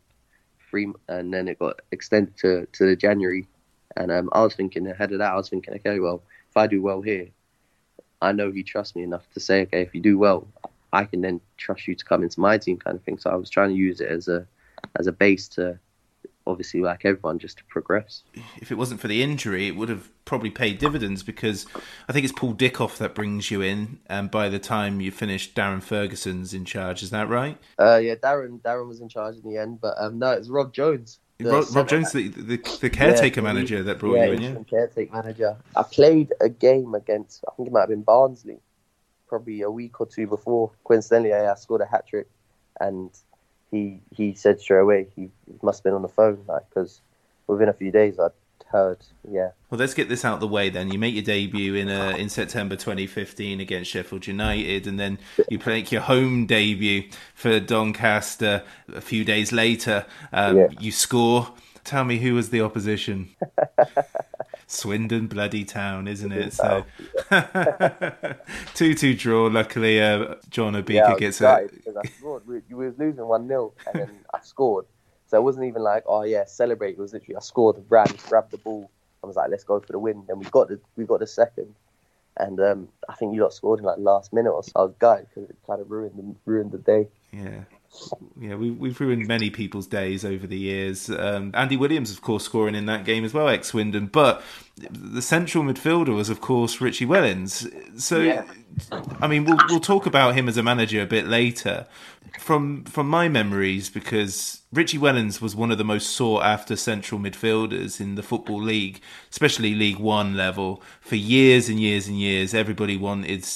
free, and then it got extended to to January. And um, I was thinking ahead of that, I was thinking, okay, well, if I do well here, I know he trusts me enough to say, okay, if you do well, I can then trust you to come into my team, kind of thing. So I was trying to use it as a as a base to obviously like everyone just to progress. If it wasn't for the injury, it would have probably paid dividends because I think it's Paul Dickov that brings you in, and by the time you finish, Darren Ferguson's in charge. Is that right? Uh, yeah, Darren Darren was in charge in the end, but um, no, it's Rob Jones. Rob, Rob, Jones, the, the, the caretaker yeah, manager that brought yeah, you in, yeah. Caretaker manager. I played a game against, I think it might have been Barnsley, probably a week or two before. Coincidentally, I scored a hat trick, and he he said straight away he must have been on the phone, like because within a few days I'd heard, yeah. Well, let's get this out of the way then. You make your debut in uh, in September 2015 against Sheffield United, and then you make your home debut for Doncaster a few days later. Um, yeah. You score. Tell me who was the opposition? Swindon bloody town, isn't it? So two two draw. Luckily, uh, John Obika yeah, gets it. I scored. We, we was losing one 0 and then I scored. So it wasn't even like, oh yeah, celebrate. It was literally I scored, ran, grabbed the ball. I was like, let's go for the win. Then we got the we got the second, and um, I think you got scored in like last minute or so. I was gutted because it kind of ruined the, ruined the day. Yeah, yeah, we, we've ruined many people's days over the years. Um, Andy Williams, of course, scoring in that game as well, ex Swindon. But the central midfielder was, of course, Richie Wellens. So, yeah. I mean, we'll, we'll talk about him as a manager a bit later. From from my memories, because Richie Wellens was one of the most sought after central midfielders in the Football League, especially League One level. For years and years and years, everybody wanted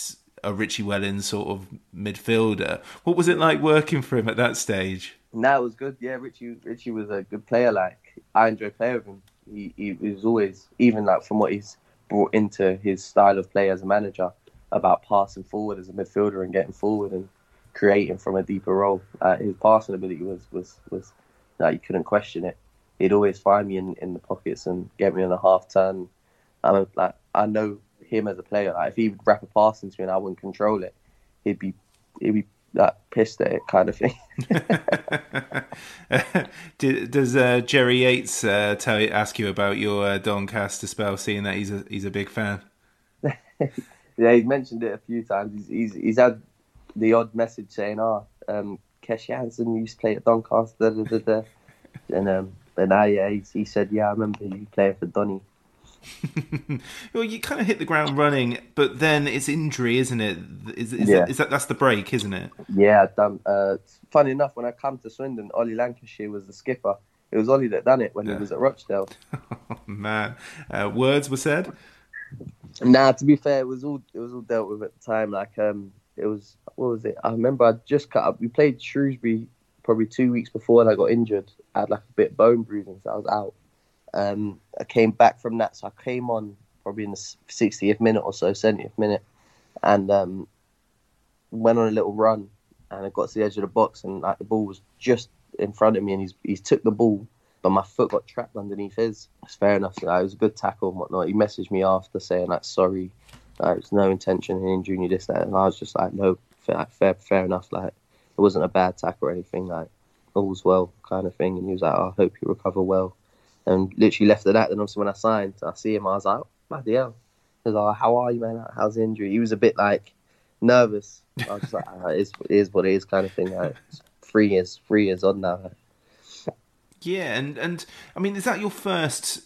a Richie Wellens sort of midfielder. What was it like working for him at that stage? No, it was good. Yeah, Richie Richie was a good player. Like I enjoy playing with him. He, he was always even like from what he's brought into his style of play as a manager about passing forward as a midfielder and getting forward and creating from a deeper role. Uh, his passing ability was was was like you couldn't question it. He'd always find me in, in the pockets and get me on a half turn. I'm like I know him as a player. Like if he would wrap a pass into me and I wouldn't control it, he'd be he'd be like pissed at it, kind of thing. Does uh, Jerry Yates uh, tell you, ask you about your uh, Doncaster spell, seeing that he's a he's a big fan? yeah, he's mentioned it a few times. He's he's, he's had the odd message saying, "Oh, um, Keshi Anderson used to play at Doncaster," and um, and now yeah, he, he said, "Yeah, I remember you playing for Donny." well, you kind of hit the ground running, but then it's injury, isn't it? Is, is, yeah. that, is that that's the break, isn't it? Yeah, done. Uh, funny enough, when I come to Swindon, Ollie Lancashire was the skipper. It was Ollie that done it when yeah. he was at Rochdale. oh, man, uh, words were said. Nah, to be fair, it was all it was all dealt with at the time. Like, um, it was what was it? I remember I just cut up. We played Shrewsbury probably two weeks before, and I got injured. I had like a bit of bone bruising, so I was out. Um, I came back from that, so I came on probably in the 60th minute or so, 70th minute, and um, went on a little run. And I got to the edge of the box, and like the ball was just in front of me, and he's he took the ball, but my foot got trapped underneath his. It's fair enough. Like, it was a good tackle and whatnot. He messaged me after saying like sorry, like, was no intention in injuring you this that, and I was just like no, fair, fair, fair enough. Like it wasn't a bad tackle or anything. Like all's well, kind of thing. And he was like, oh, I hope you recover well and literally left at that. Then obviously when I signed, I see him, I was like, bloody hell. He was like, how are you, man? How's the injury? He was a bit like nervous. I was like, ah, it, is, it is what it is, kind of thing. Like, three years, three years on now. Yeah, and and I mean, is that your first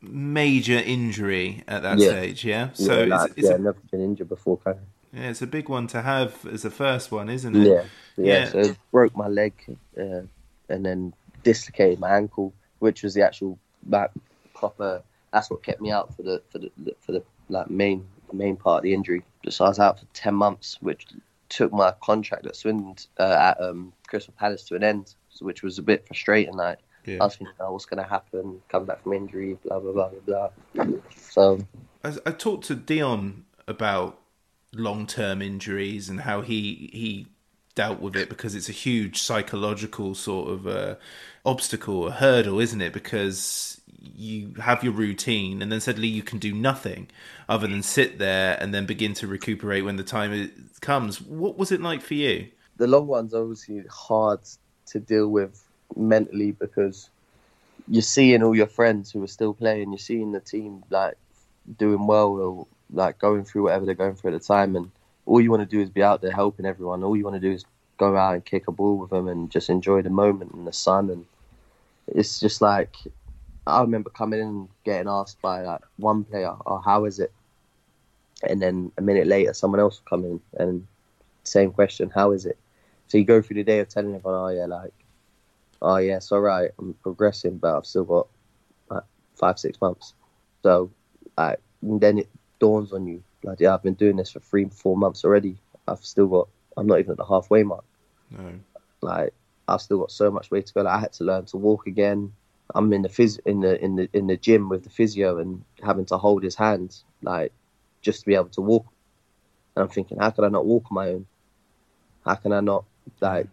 major injury at that yeah. stage? Yeah. So yeah, like, it's, yeah, never been injured before, kind of. Yeah, it's a big one to have as the first one, isn't it? Yeah, yeah. yeah. So it broke my leg uh, and then dislocated my ankle which was the actual like proper. That's what kept me out for the for the for the like main main part of the injury. So I was out for ten months, which took my contract at Swindon uh, at um, Crystal Palace to an end, which was a bit frustrating. Like Yeah. I was thinking, oh, what's going to happen? Come back from injury, blah blah blah blah blah. So I, I talked to Dion about long term injuries and how he he dealt with it because it's a huge psychological sort of uh, obstacle, a hurdle, isn't it? Because you have your routine and then suddenly you can do nothing other than sit there and then begin to recuperate when the time comes. What was it like for you? the long ones obviously hard to deal with mentally because you're seeing all your friends who are still playing, you're seeing the team like doing well or like going through whatever they're going through at the time, and all you want to do is be out there helping everyone. All you want to do is go out and kick a ball with them and just enjoy the moment and the sun. And it's just like I remember coming in and getting asked by like one player, "Oh, how is it?" And then a minute later, someone else will come in and same question, "How is it?" So you go through the day of telling everyone, "Oh yeah, like, oh yeah, it's all right. I'm progressing, but I've still got like five, six months." So, like, then it dawns on you, yeah, I've been doing this for three, four months already. I've still got. I'm not even at the halfway mark. No. Like, I've still got so much way to go. Like, I had to learn to walk again. I'm in the phys- in the in the in the gym with the physio and having to hold his hands, like, just to be able to walk. And I'm thinking, how can I not walk on my own? How can I not like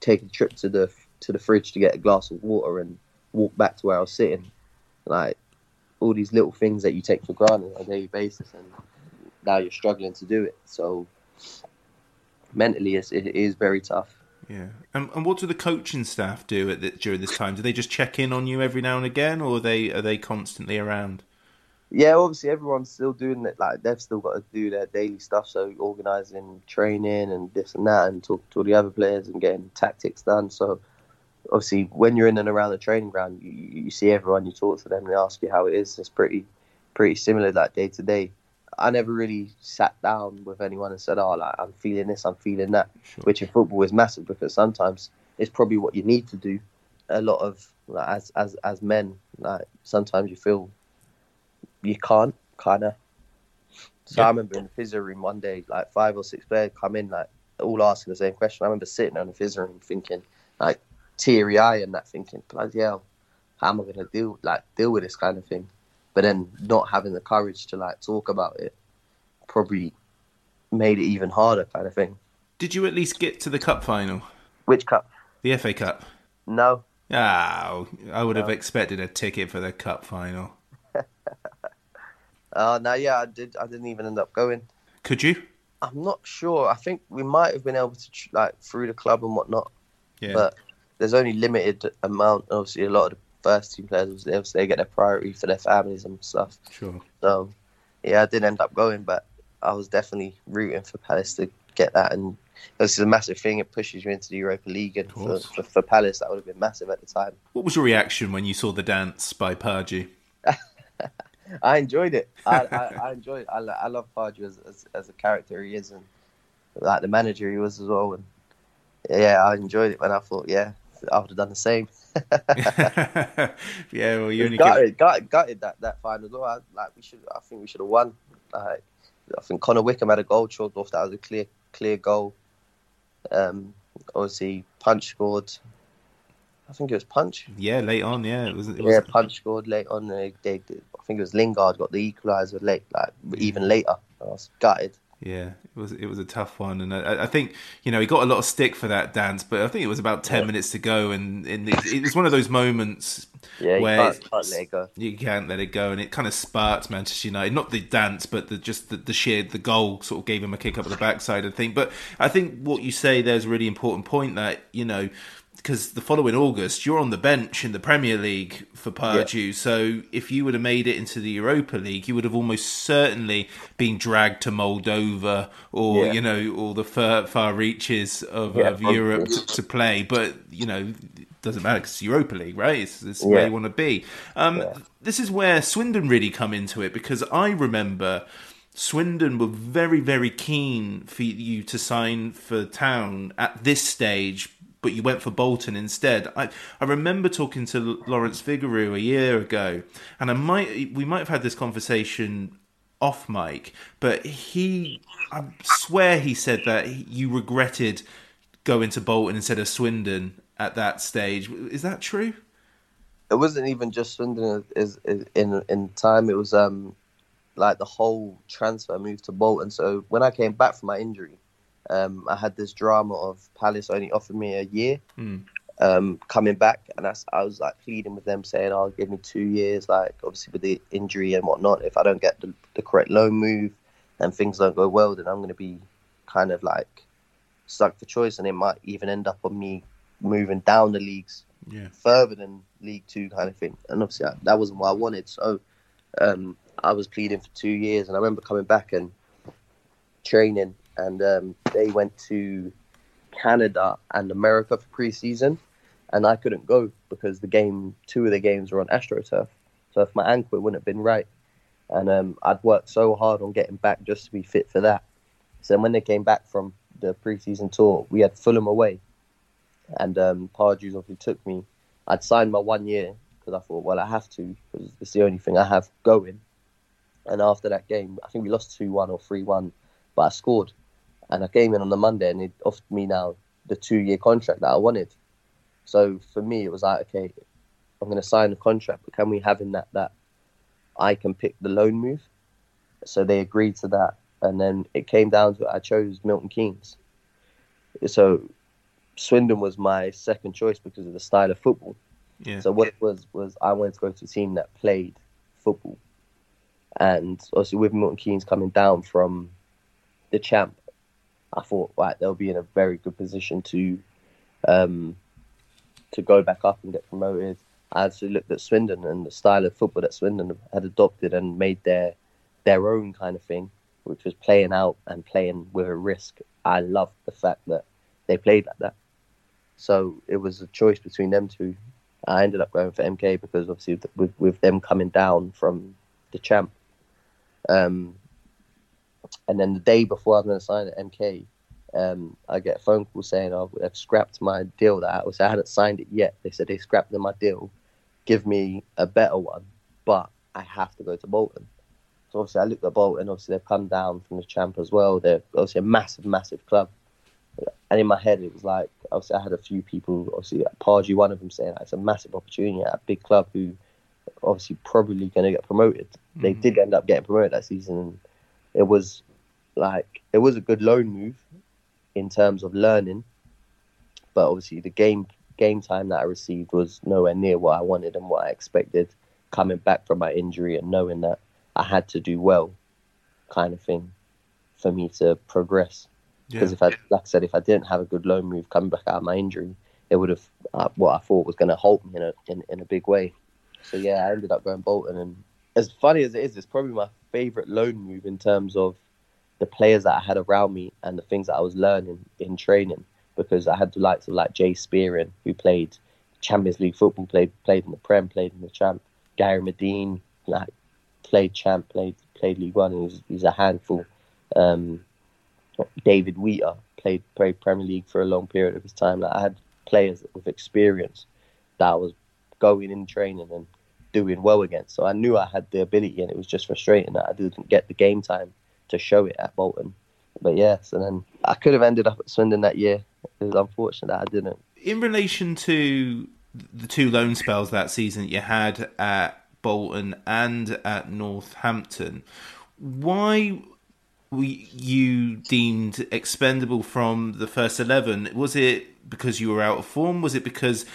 take a trip to the to the fridge to get a glass of water and walk back to where I was sitting? Like all these little things that you take for granted on a daily basis, and now you're struggling to do it. So mentally, it's, it is very tough. Yeah. And, and what do the coaching staff do at the, during this time? Do they just check in on you every now and again, or are they are they constantly around? Yeah, obviously everyone's still doing it. Like they've still got to do their daily stuff, so organising training and this and that, and talking to all the other players and getting tactics done. So obviously, when you're in and around the training ground, you, you see everyone, you talk to them, they ask you how it is. It's pretty pretty similar that day to day. I never really sat down with anyone and said, "Oh, like I'm feeling this, I'm feeling that," which in football is massive because sometimes it's probably what you need to do. A lot of like, as as as men, like sometimes you feel you can't kind of. So I remember in the physio room one day, like five or six players come in, like all asking the same question. I remember sitting in the physio room thinking, like teary eye and that, thinking, bloody hell, how am I going to deal like deal with this kind of thing? But then not having the courage to like talk about it probably made it even harder, kind of thing. Did you at least get to the cup final? Which cup? The FA Cup. No. Oh, I would have expected a ticket for the cup final. Uh, no, yeah, I did. I didn't even end up going. Could you? I'm not sure. I think we might have been able to like through the club and whatnot. Yeah. But there's only limited amount. Obviously, a lot of the first team players, they, obviously they get their priority for their families and stuff. Sure. So, yeah, I didn't end up going, but I was definitely rooting for Palace to get that. And this is a massive thing. It pushes you into the Europa League, and for, for, for Palace, that would have been massive at the time. What was your reaction when you saw the dance by Pardew? I enjoyed it. I, I, I enjoyed it. I, I love Pardew as, as as a character he is, and like the manager he was as well. And yeah, I enjoyed it. When I thought, yeah, I would have done the same. yeah, well, you only gutted, gutted, gutted that that final well. I, like we should, I think we should have won. Like, I think Connor Wickham had a goal chalked off. That was a clear, clear goal. Um, obviously, Punch scored. I think it was Punch. Yeah, late on, yeah. It was, it was Yeah, Punch scored late on. They, they, I think it was Lingard got the equaliser late, like even later. I was gutted. Yeah, it was it was a tough one, and I, I think you know he got a lot of stick for that dance, but I think it was about ten minutes to go, and, and it, it was one of those moments Yeah, you where can't, can't let it go. you can't let it go, and it kind of sparked Manchester United. Not the dance, but the, just the, the sheer the goal sort of gave him a kick up the backside. I think, but I think what you say there's a really important point that you know because the following August you're on the bench in the Premier League for Pardew. So if you would have made it into the Europa League, you would have almost certainly been dragged to Moldova or Yeah. you know all the far, far reaches of, Yeah, of Europe to, play. But you know. it Doesn't matter because it's Europa League, right? It's, it's Yeah. where you want to be. Um, This is where Swindon really come into it because I remember Swindon were very, very keen for you to sign for Town at this stage, but you went for Bolton instead. I, I remember talking to Lawrence Figueroa a year ago, and I might we might have had this conversation off mic, but he I swear he said that you regretted going to Bolton instead of Swindon at that stage. Is that true? it wasn't even just Swindon is in in time. It was um like the whole transfer move to Bolton. So when I came back from my injury, um, I had this drama of Palace only offered me a year Mm. um, coming back, and that's, I was like pleading with them, saying, "I'll "Oh, give me two years." Like obviously with the injury and whatnot, if I don't get the, the correct loan move and things don't go well, then I'm going to be kind of like stuck for choice, and it might even end up on me moving down the leagues Yeah. further than League Two kind of thing. And obviously, I, that wasn't what I wanted. So um, I was pleading for two years, and I remember coming back and training, and um, they went to Canada and America for preseason, and I couldn't go because the game, two of the games were on AstroTurf. So if my ankle wouldn't have been right, and um, I'd worked so hard on getting back just to be fit for that. So when they came back from the preseason tour, we had Fulham away, and um, Pardews obviously took me. I'd signed my one year because I thought, well, I have to because it's the only thing I have going. And after that game, I think we lost two one or three one, but I scored, and I came in on the Monday and it offered me now the two year contract that I wanted. So for me, it was like, okay, I'm going to sign a contract, but can we have in that that I can pick the loan move? So they agreed to that, and then it came down to it. I chose Milton Keynes. So Swindon was my second choice because of the style of football. Yeah. So what it was was I wanted to go to a team that played football, and obviously with Milton Keynes coming down from the champ, I thought right they'll be in a very good position to um, to go back up and get promoted. I actually looked at Swindon and the style of football that Swindon had adopted and made their their own kind of thing, which was playing out and playing with a risk. I loved the fact that they played like that. So it was a choice between them two. I ended up going for MK because obviously with with them coming down from the champ, um, and then the day before I was going to sign at MK, um, I get a phone call saying oh, I've scrapped my deal that I was I hadn't signed it yet. They said they scrapped my deal, give me a better one, but I have to go to Bolton. So obviously I looked at Bolton. Obviously they've come down from the champ as well. They're obviously a massive, massive club. And in my head it was like obviously I had a few people, obviously Pardew, one of them saying it's a massive opportunity at a big club who obviously probably going to get promoted. They Mhm. did end up getting promoted that season. It was like it was a good loan move in terms of learning, but obviously the game game time that I received was nowhere near what I wanted and what I expected. Coming back from my injury and knowing that I had to do well, kind of thing, for me to progress. Because Yeah. if I, like I said, if I didn't have a good loan move coming back out of my injury, it would have uh, what I thought was going to halt me in a in, in a big way. So yeah, I ended up going Bolton, and as funny as it is, it's probably my favourite loan move in terms of the players that I had around me and the things that I was learning in training. Because I had the likes of like Jay Spearing, who played Champions League football, played played in the Prem, played in the Champ. Gary Madine, like played Champ, played played League One, he's, he's a handful. Um, David Wheater played played Premier League for a long period of his time. Like I had players with experience that I was going in training and doing well against. So I knew I had the ability, and it was just frustrating that I didn't get the game time to show it at Bolton. But yes, and then I could have ended up at Swindon that year. It was unfortunate that I didn't. In relation to the two loan spells that season that you had at Bolton and at Northampton, why were you deemed expendable from the first 11? Was it because you were out of form? Was it because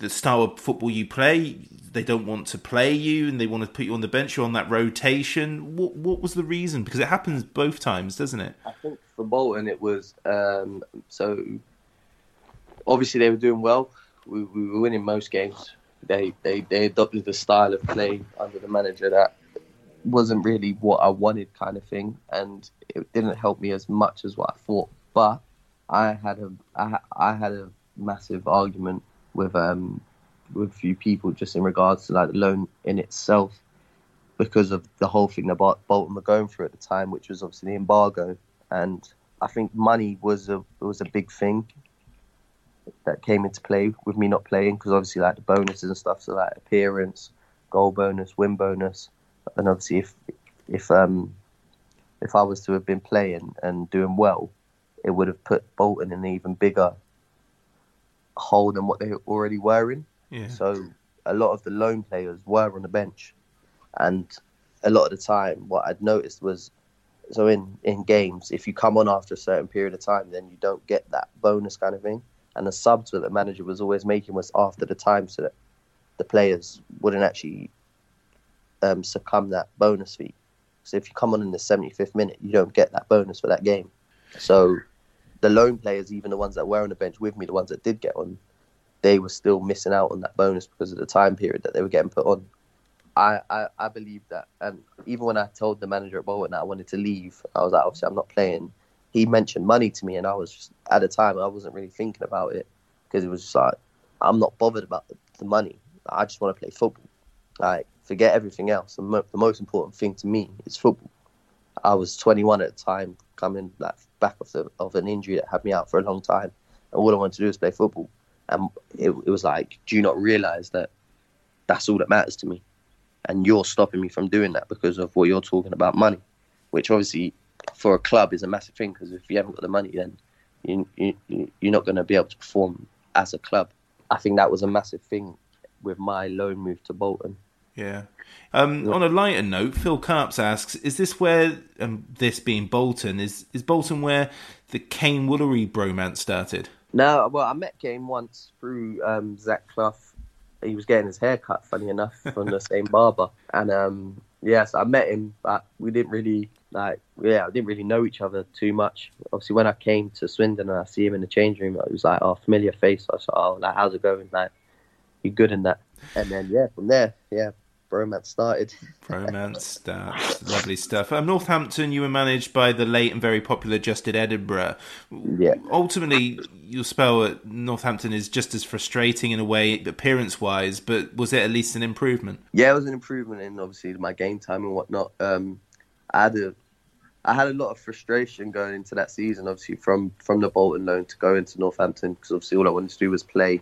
the style of football you play, they don't want to play you and they want to put you on the bench, you're on that rotation? What, what was the reason? Because it happens both times, doesn't it? I think for Bolton it was um, so. Obviously, they were doing well. We, we were winning most games. They, they they adopted the style of play under the manager that wasn't really what I wanted, kind of thing, and it didn't help me as much as what I thought. But I had a I, I had a massive argument with um with a few people just in regards to like the loan in itself because of the whole thing that Bolton were going through at the time, which was obviously the embargo, and I think money was a was a big thing that came into play with me not playing because obviously like the bonuses and stuff, so like appearance, goal bonus, win bonus, and obviously if if um if I was to have been playing and doing well, it would have put Bolton in an even bigger hole than what they already were in. Yeah. So a lot of the loan players were on the bench, and a lot of the time, what I'd noticed was, so in in games, if you come on after a certain period of time, then you don't get that bonus kind of thing. And the subs that the manager was always making was after the time, so that the players wouldn't actually um, succumb that bonus fee. So if you come on in the 75th minute, you don't get that bonus for that game. So the loan players, even the ones that were on the bench with me, the ones that did get on, they were still missing out on that bonus because of the time period that they were getting put on. I, I, I believe that. And even when I told the manager at Bolton that I wanted to leave, I was like, obviously, I'm not playing. He mentioned money to me, and I was just, at the time, I wasn't really thinking about it because it was just like, I'm not bothered about the, the money. I just want to play football. Like, forget everything else. The, mo- the most important thing to me is football. I was 21 at the time, coming like, back of, the, of an injury that had me out for a long time. And all I wanted to do was play football. And it, it was like, do you not realize that that's all that matters to me? And you're stopping me from doing that because of what you're talking about money, which obviously for a club is a massive thing because if you haven't got the money, then you, you, you're not going to be able to perform as a club. I think that was a massive thing with my loan move to Bolton. Yeah. Um, on a lighter note, Phil Carps asks: Is this where um, this being Bolton is is Bolton where the Kaine Woolery bromance started? No, well, I met Kaine once through um, Zach Clough. He was getting his hair cut, funny enough, from the same barber, and um, yes, I met him, but we didn't really like. Yeah, I didn't really know each other too much. Obviously, when I came to Swindon and I see him in the change room, it was like, oh, familiar face. I was like, oh, like, how's it going? Like, you good in that? And then yeah, from there, yeah, bromance started. Bromance starts. Lovely stuff. Um, Northampton, you were managed by the late and very popular Justin Edinburgh. Yeah. Ultimately, your spell at Northampton is just as frustrating in a way, appearance wise, but was it at least an improvement? Yeah, it was an improvement in obviously my game time and whatnot. Um, I had a, I had a lot of frustration going into that season, obviously from from the Bolton loan to go into Northampton because obviously all I wanted to do was play,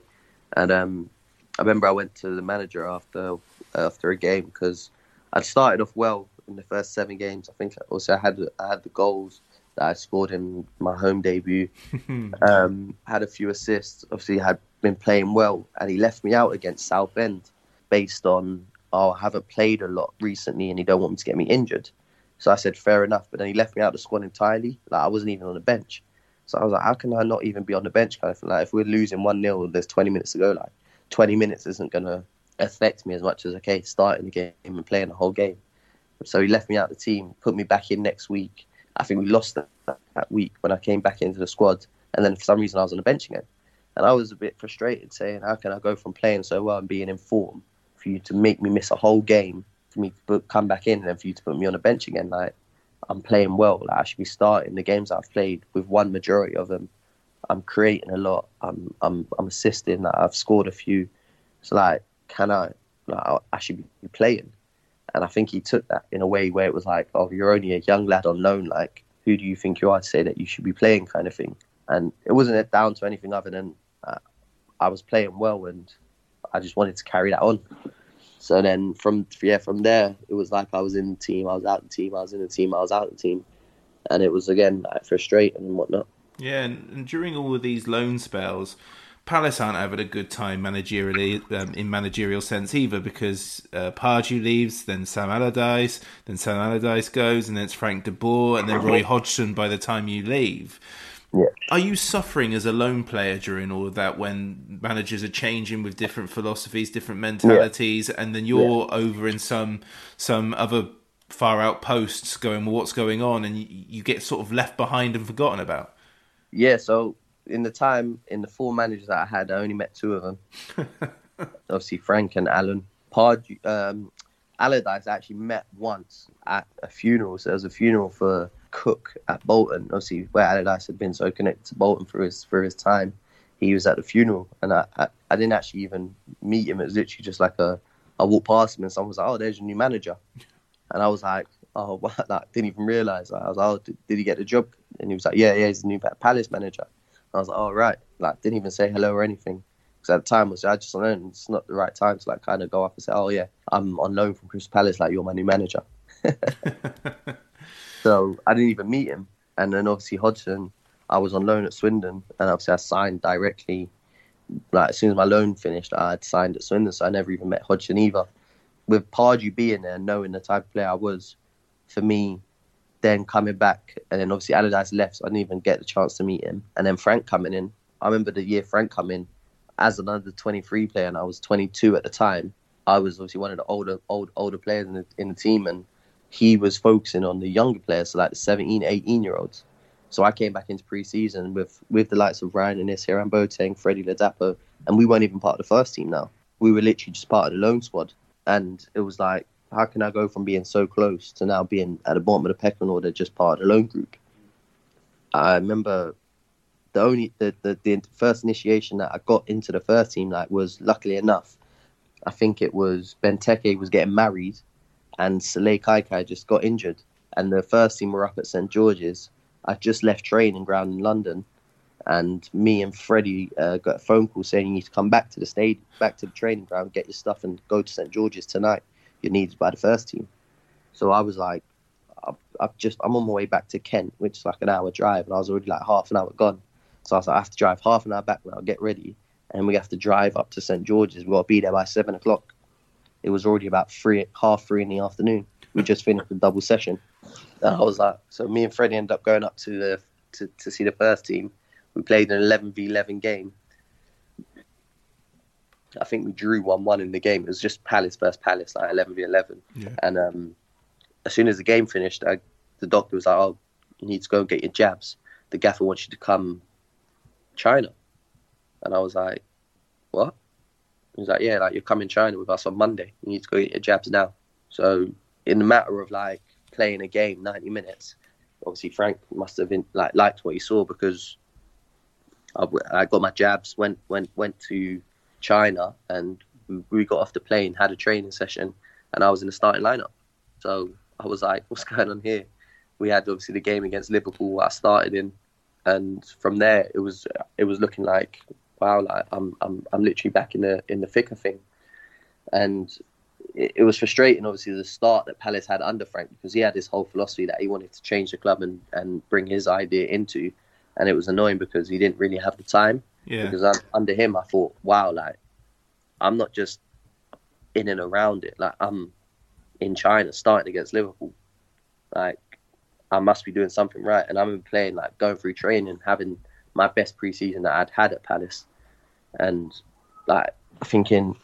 and um, I remember I went to the manager after after a game because I'd started off well in the first seven games. I think also I had I had the goals that I scored in my home debut. um, had a few assists. Obviously, had been playing well, and he left me out against Southend based on oh I haven't played a lot recently, and he don't want me to get me injured. So I said fair enough, but then he left me out of the squad entirely. Like I wasn't even on the bench. So I was like, how can I not even be on the bench? Kind of thing. like if we're losing one 0 there's 20 minutes to go. Like 20 minutes isn't gonna affect me as much as okay starting the game and playing the whole game. So he left me out of the team, put me back in next week. I think we lost that, that week when I came back into the squad, and then for some reason I was on the bench again, and I was a bit frustrated, saying, "How can I go from playing so well and being in form for you to make me miss a whole game, for me to come back in, and then for you to put me on the bench again? Like I'm playing well, like I should be starting the games I've played with one majority of them. I'm creating a lot. I'm I'm I'm assisting. Like, I've scored a few. So like, can I? Like, I should be playing." And I think he took that in a way where it was like, oh, you're only a young lad on loan. Like, who do you think you are to say that you should be playing, kind of thing. And it wasn't down to anything other than uh, I was playing well and I just wanted to carry that on. So then from yeah from there it was like I was in the team, I was out the team, I was in the team, I was out the team, and it was again like frustrating and whatnot. Yeah, and, and during all of these loan spells, Palace aren't having a good time managerially um, in managerial sense either because uh, Pardew leaves, then Sam Allardyce, then Sam Allardyce goes, and then it's Frank de Boer, and then Roy Hodgson by the time you leave. Yeah. Are you suffering as a lone player during all of that when managers are changing with different philosophies, different mentalities, and then you're over in some some other far out posts going, well, what's going on, and you, you get sort of left behind and forgotten about? Yeah, so in the time in the four managers that I had, I only met two of them. Obviously, Frank and Alan. Pard, um, Allardyce actually met once at a funeral. So there was a funeral for Cook at Bolton. Obviously, where Allardyce had been so connected to Bolton for his for his time, he was at the funeral, and I, I, I didn't actually even meet him. It was literally just like a I walked past him, and someone was like, "Oh, there's your new manager," and I was like, "Oh, what?" Like, didn't even realize. I was like, "Oh, did, did he get the job?" And he was like, "Yeah, yeah, he's the new Palace manager." I was like, "Oh, right." Like, didn't even say hello or anything. Because at the time, I was I just on loan. It's not the right time to like kind of go up and say, "Oh, yeah, I'm on loan from Crystal Palace. Like, you're my new manager." so I didn't even meet him. And then obviously Hodgson, I was on loan at Swindon, and obviously I signed directly like as soon as my loan finished, I had signed at Swindon, so I never even met Hodgson either. With Pardew being there, knowing the type of player I was, for me, then coming back, and then obviously Allardyce left, so I didn't even get the chance to meet him. And then Frank coming in, I remember the year Frank come in as an under 23 player, and I was 22 at the time. I was obviously one of the older, old, older players in the, in the team, and he was focusing on the younger players, so like the 17, 18 year olds. So I came back into pre-season with with the likes of Ryan and Hiram Boateng, Freddie Ladapo, and we weren't even part of the first team now. We were literally just part of the loan squad, and it was like, how can I go from being so close to now being at the bottom of the pecking order, just part of the loan group? I remember the only the, the, the first initiation that I got into the first team like was luckily enough, I think it was Benteke was getting married, and Sullay Kaikai just got injured, and the first team were up at St George's. I just left training ground in London, and me and Freddie uh, got a phone call saying you need to come back to the state, back to the training ground, get your stuff, and go to St George's tonight. You're needed by the first team. So I was like, I've, just I'm on my way back to Kent, which is like an hour drive, and I was already like half an hour gone. So I was like, I have to drive half an hour back now, get ready, and we have to drive up to St George's. We've got to be there by seven o'clock. It was already about three, half three in the afternoon. We just finished the double session. And I was like, so me and Freddie ended up going up to the to, to see the first team. We played an 11 v 11 game. I think we drew 1 1 in the game. It was just Palace versus Palace, like 11 v 11. Yeah. And um, as soon as the game finished, I, the doctor was like, oh, you need to go and get your jabs. The gaffer wants you to come China. And I was like, what? He was like, yeah, like you're coming China with us on Monday. You need to go get your jabs now. So in the matter of like playing a game 90 minutes, obviously Frank must have been like liked what he saw because I, I got my jabs, went went went to China, and we got off the plane, had a training session, and I was in the starting lineup. So I was like, what's going on here? We had obviously the game against Liverpool I started in, and from there it was it was looking like wow, like I'm I'm I'm literally back in the in the thick of thing, and it, it was frustrating. Obviously, the start that Palace had under Frank because he had this whole philosophy that he wanted to change the club and and bring his idea into, and it was annoying because he didn't really have the time. Yeah. Because un- under him, I thought, wow, like I'm not just in and around it. Like I'm in China starting against Liverpool. Like I must be doing something right. And I've been playing like going through training, having my best preseason that I'd had at Palace, and like thinking,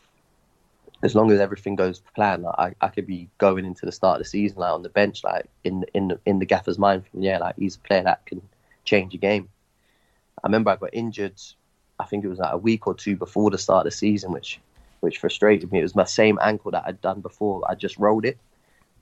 as long as everything goes to plan, like, I, I could be going into the start of the season like on the bench, like in in the, in the gaffer's mind, yeah, like he's a player that can change a game. I remember I got injured. I think it was like a week or two before the start of the season, which which frustrated me. It was my same ankle that I'd done before. I just rolled it,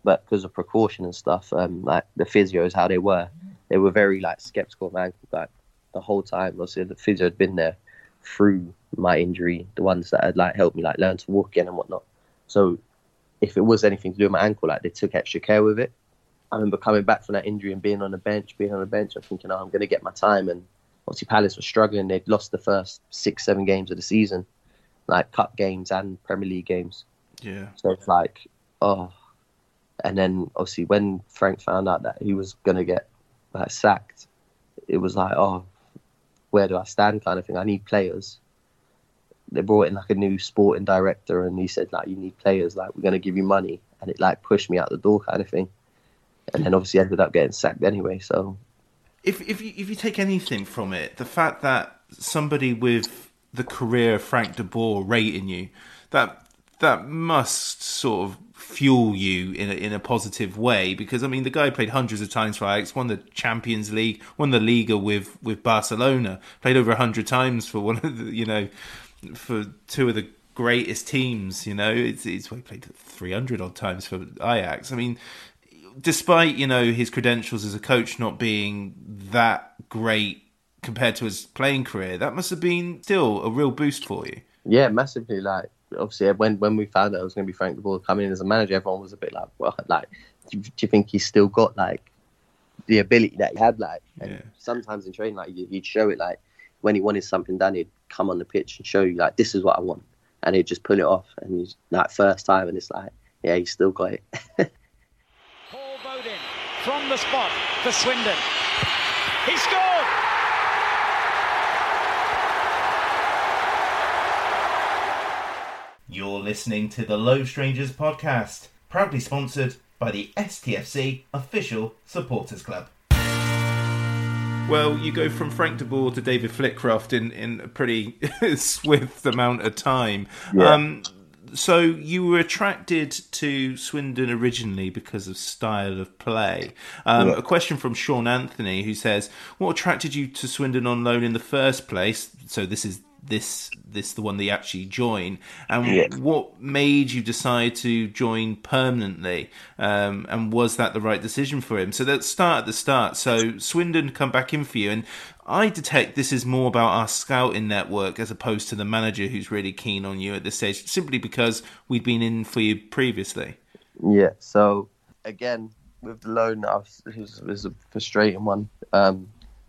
but because of precaution and stuff, um, like the physios, how they were, they were very like skeptical of my ankle. Like the whole time, obviously the physio had been there through my injury, the ones that had like helped me like learn to walk again and whatnot. So if it was anything to do with my ankle, like they took extra care with it. I remember coming back from that injury and being on the bench, being on the bench, and thinking, oh, I'm going to get my time. And obviously Palace were struggling. They'd lost the first six, seven games of the season, like cup games and Premier League games. Yeah. So it's like, oh. And then obviously when Frank found out that he was going to get like sacked, it was like, oh, where do I stand kind of thing. I need players. They brought in like a new sporting director and he said like you need players, like we're gonna give you money and it like pushed me out the door kind of thing. And then obviously ended up getting sacked anyway, so If if you if you take anything from it, the fact that somebody with the career of Frank de Boer rating you, that that must sort of fuel you in a, in a positive way because I mean the guy played hundreds of times for Ajax, won the Champions League, won the Liga with with Barcelona, played over hundred times for one of the you know for two of the greatest teams. You know, it's it's played three hundred odd times for Ajax. I mean, despite you know his credentials as a coach not being that great compared to his playing career, that must have been still a real boost for you. yeah, massively. Like obviously when when we found out it was going to be Frank de Boer coming in as a manager, everyone was a bit like, well, like do you, do you think he's still got like the ability that he had? Like, and sometimes in training, like you- he'd show it like when he wanted something done, he'd come on the pitch and show you like this is what I want, and he'd just pull it off. And he's like first time, and it's like, yeah, he's still got it. Paul Bodin from the spot for Swindon. He scored! You're listening to the Loathed Strangers podcast, proudly sponsored by the STFC official supporters club. Well, you go from Frank de Boer to David Flitcroft in, in a pretty swift amount of time. Yeah. Um, so you were attracted to Swindon originally because of style of play. Um, Yeah. A question from Sean Anthony who says, "What attracted you to Swindon on loan in the first place?" So this is this this the one you actually join, and Yeah. what made you decide to join permanently? Um, and was that the right decision for him? So let's start at the start. So Swindon come back in for you, and I detect this is more about our scouting network as opposed to the manager who's really keen on you at this stage, simply because we'd been in for you previously. Yeah. So again, with the loan, I was, it, was, it was a frustrating one. Um,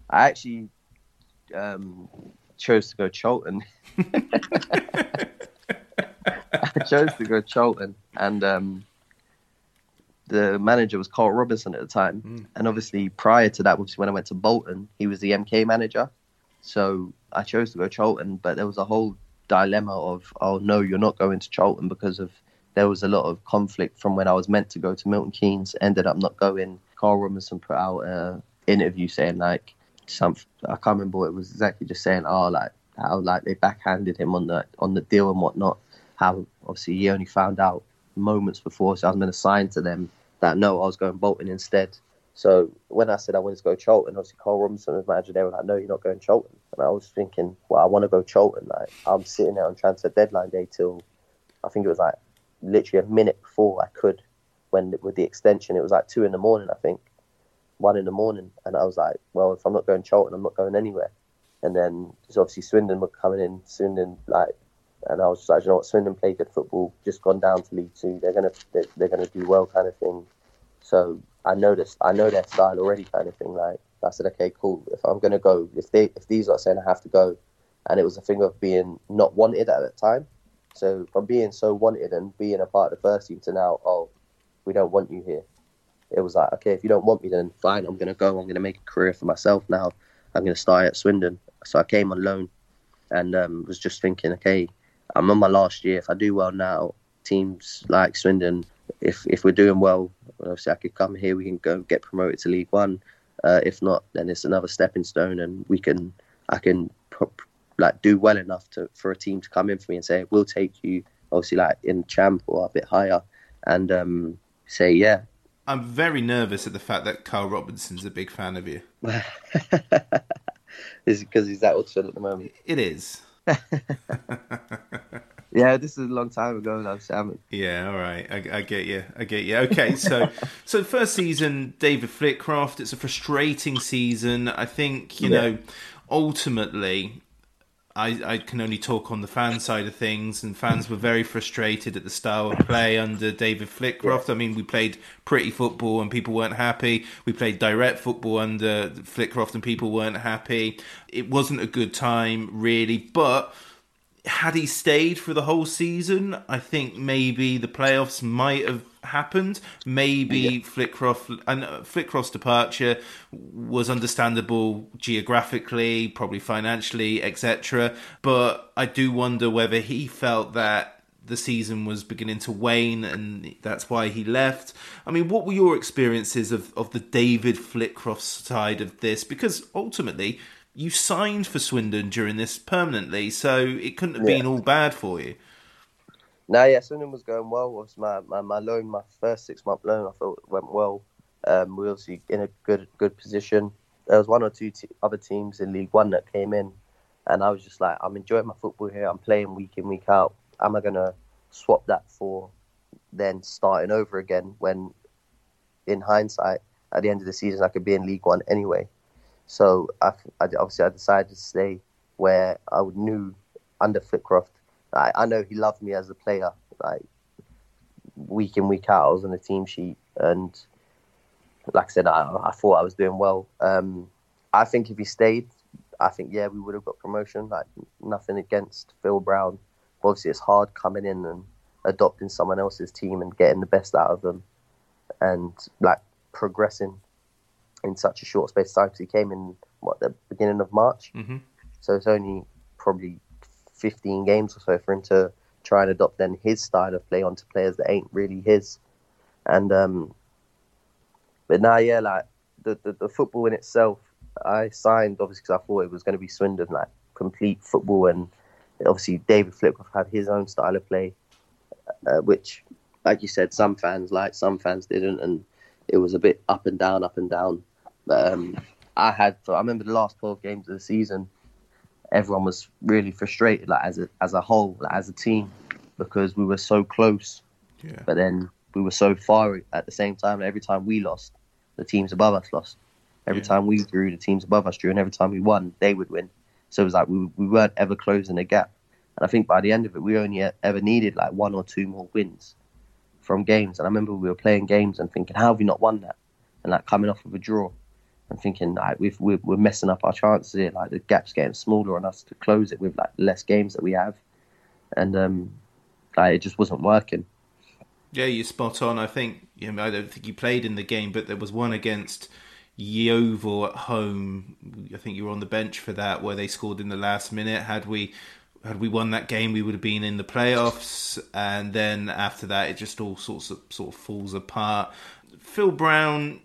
I actually um, chose to go Charlton. I chose to go Charlton, and um, the manager was Carl Robinson at the time. And obviously, prior to that, obviously when I went to Bolton, he was the MK manager. So I chose to go Charlton, but there was a whole dilemma of, oh no, you're not going to Charlton because of there was a lot of conflict from when I was meant to go to Milton Keynes, ended up not going. Carl Robinson put out an interview saying like some I can't remember what it was exactly, just saying oh like how like they backhanded him on the on the deal and whatnot. How obviously he only found out moments before, so I was going to sign to them that no, I was going Bolton instead. So when I said I wanted to go Charlton, obviously Carl Robinson was manager. They were like, "No, you're not going Charlton." And I was thinking, "Well, I want to go Charlton." Like I'm sitting there on transfer deadline day till I think it was like literally a minute before I could. When with the extension, it was like two in the morning, I think, one in the morning, and I was like, "Well, if I'm not going Charlton, I'm not going anywhere." And then obviously Swindon were coming in, Swindon like, and I was like, "You know what? Swindon play good football. Just gone down to League Two. They're gonna they're, they're gonna do well, kind of thing." So I this. I know their style already, kind of thing. Like I said, okay, cool. If I'm gonna go, if they if these are saying I have to go, and it was a thing of being not wanted at that time. So from being so wanted and being a part of the first team to now, oh, we don't want you here. It was like, okay, if you don't want me, then fine. I'm gonna go. I'm gonna make a career for myself now. I'm gonna start at Swindon. So I came on loan, and um, was just thinking, okay, I'm on my last year. If I do well now, teams like Swindon, if if we're doing well, obviously I could come here. We can go get promoted to League One. Uh, if not, then it's another stepping stone, and we can I can like do well enough to for a team to come in for me and say we'll take you, obviously like in champ or a bit higher, and um, say yeah. I'm very nervous at the fact that Carl Robinson's a big fan of you. Is it because he's at Oxford at the moment? It is. Yeah, this is a long time ago. though, Sam. Yeah, all right. I, I get you. I get you. Okay, so so first season, David Flitcroft. It's a frustrating season. I think you Yeah. know. Ultimately, I I can only talk on the fan side of things, and fans were very frustrated at the style of play under David Flitcroft. I mean, we played pretty football, and people weren't happy. We played direct football under Flitcroft, and people weren't happy. It wasn't a good time, really, but had he stayed for the whole season, I think maybe the playoffs might have happened. Maybe Flitcroft and uh, Flitcroft's departure was understandable geographically, probably financially, etc. But I do wonder whether he felt that the season was beginning to wane and that's why he left. I mean, what were your experiences of, of the David Flitcroft side of this? Because ultimately, you signed for Swindon during this permanently, so it couldn't have Yeah. been all bad for you. No, yeah, Swindon was going well. It was my, my, my loan, my first six month loan, I thought went well. Um, we were obviously in a good good position. There was one or two other teams in League One that came in, and I was just like, I'm enjoying my football here. I'm playing week in week out. Am I gonna swap that for then starting over again? When, in hindsight, at the end of the season, I could be in League One anyway. So I, I obviously I decided to stay where I knew under Flitcroft. I, I know he loved me as a player. Like week in week out, I was on the team sheet, and like I said, I, I thought I was doing well. Um, I think if he stayed, I think yeah, we would have got promotion. Like nothing against Phil Brown, but obviously it's hard coming in and adopting someone else's team and getting the best out of them, and like progressing in such a short space of time. Because he came in what the beginning of March, Mm-hmm. so it's only probably 15 games or so for him to try and adopt then his style of play onto players that ain't really his. And um, but now, yeah, like the, the, the football in itself, I signed obviously because I thought it was going to be Swindon, like complete football, and obviously David Flitcroft had his own style of play, uh, which, like you said, some fans liked, some fans didn't, and it was a bit up and down, up and down. But um, I had, I remember the last twelve games of the season, everyone was really frustrated, like as a as a whole, like as a team, because we were so close, Yeah. but then we were so far at the same time. Every time we lost, the teams above us lost. Every Yeah. time we drew, the teams above us drew, and every time we won, they would win. So it was like we we weren't ever closing the gap. And I think by the end of it, we only ever needed like one or two more wins from games. And I remember we were playing games and thinking, how have we not won that? And like coming off of a draw and thinking, like we've, we're, we're messing up our chances here. Like the gap's getting smaller on us to close it with like less games that we have. And um, like it just wasn't working. Yeah, you're spot on. I think you know, I don't think you played in the game, but there was one against Yeovil at home. I think you were on the bench for that, where they scored in the last minute. Had we had we won that game, we would have been in the playoffs. And then after that, it just all sorts of sort of falls apart. Phil Brown,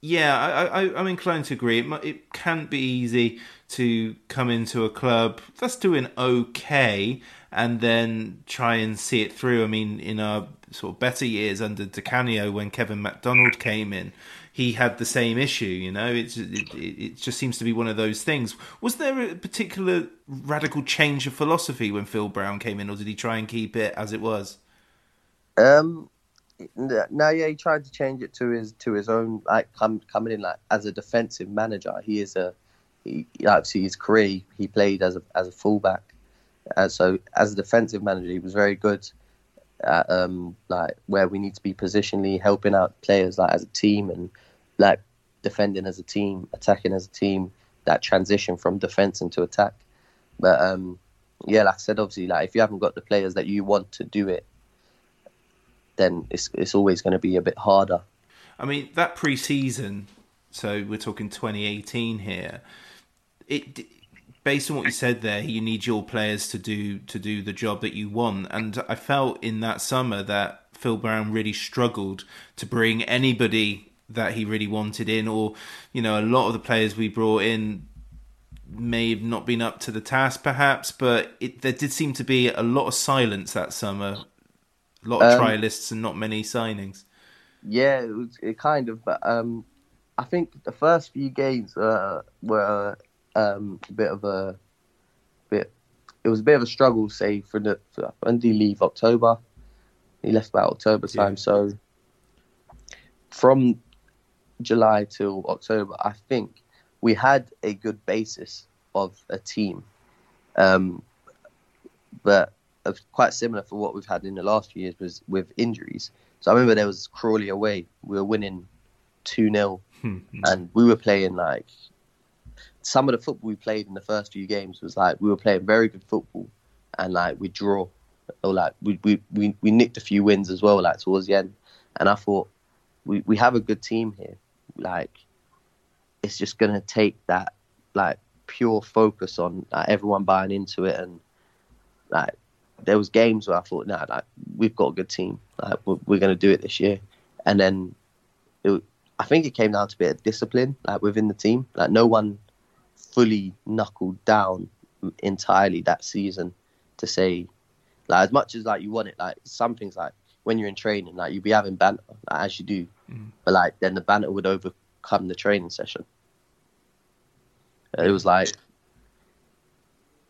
yeah, I, I, I'm inclined to agree. It, it can't be easy to come into a club that's doing okay and then try and see it through. I mean, in our sort of better years under Di Canio, when Kevin MacDonald came in, he had the same issue. You know, it, it, it just seems to be one of those things. Was there a particular radical change of philosophy when Phil Brown came in, or did he try and keep it as it was? Um, now yeah, he tried to change it to his to his own like come, coming in like as a defensive manager. He is a he obviously his career he played as a as a fullback. Uh, so as a defensive manager, he was very good at um like where we need to be positionally helping out players like as a team and like defending as a team, attacking as a team. That transition from defense into attack. But um yeah, like I said, obviously, like if you haven't got the players that you want to do it, then it's it's always going to be a bit harder. I mean, that pre-season, so we're talking 2018 here. It based on what you said there, you need your players to do to do the job that you want, and I felt in that summer that Phil Brown really struggled to bring anybody that he really wanted in, or you know, a lot of the players we brought in may have not been up to the task, perhaps, but it, there did seem to be a lot of silence that summer, a lot of Um, trialists and not many signings. Yeah, it, was, it kind of, but um, I think the first few games uh, were um, a bit of a bit. It was a bit of a struggle, say for the for, when did he leave? October. He left about October time, so from July till October, I think we had a good basis of a team, um, but quite similar for what we've had in the last few years was with injuries. So I remember there was Crawley away. We were winning 2 0, hmm. and we were playing like some of the football we played in the first few games was like we were playing very good football, and like we draw, or like we we, we, we nicked a few wins as well, like towards the end. And I thought we, we have a good team here. Like it's just gonna take that like pure focus on like, everyone buying into it and like there was games where I thought, nah, like we've got a good team, like we're, we're going to do it this year. And then it, I think it came down to a bit of discipline, like within the team. Like no one fully knuckled down entirely that season to say, like as much as like you want it, like some things like when you're in training, like you'd be having banter, like, as you do, mm. but like then the banter would overcome the training session. It was like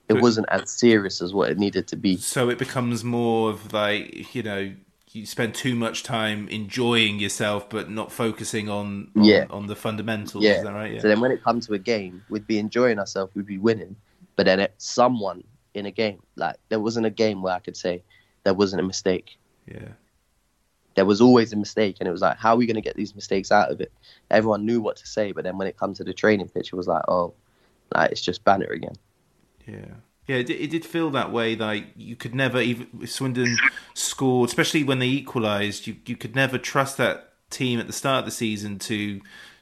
it wasn't as serious as what it needed to be. So it becomes more of like you know you spend too much time enjoying yourself but not focusing on on, Yeah. on the fundamentals. Yeah. Is that right? Yeah. So then when it comes to a game, we'd be enjoying ourselves, we'd be winning, but then it, someone in a game, like there wasn't a game where I could say there wasn't a mistake. yeah. There was always a mistake, and it was like, how are we going to get these mistakes out of it? Everyone knew what to say, but then when it comes to the training pitch, it was like, oh, like it's just banner again. Yeah. Yeah, it, did- it did feel that way. Like you could never even if Swindon scored, especially when they equalised. You you could never trust that team at the start of the season to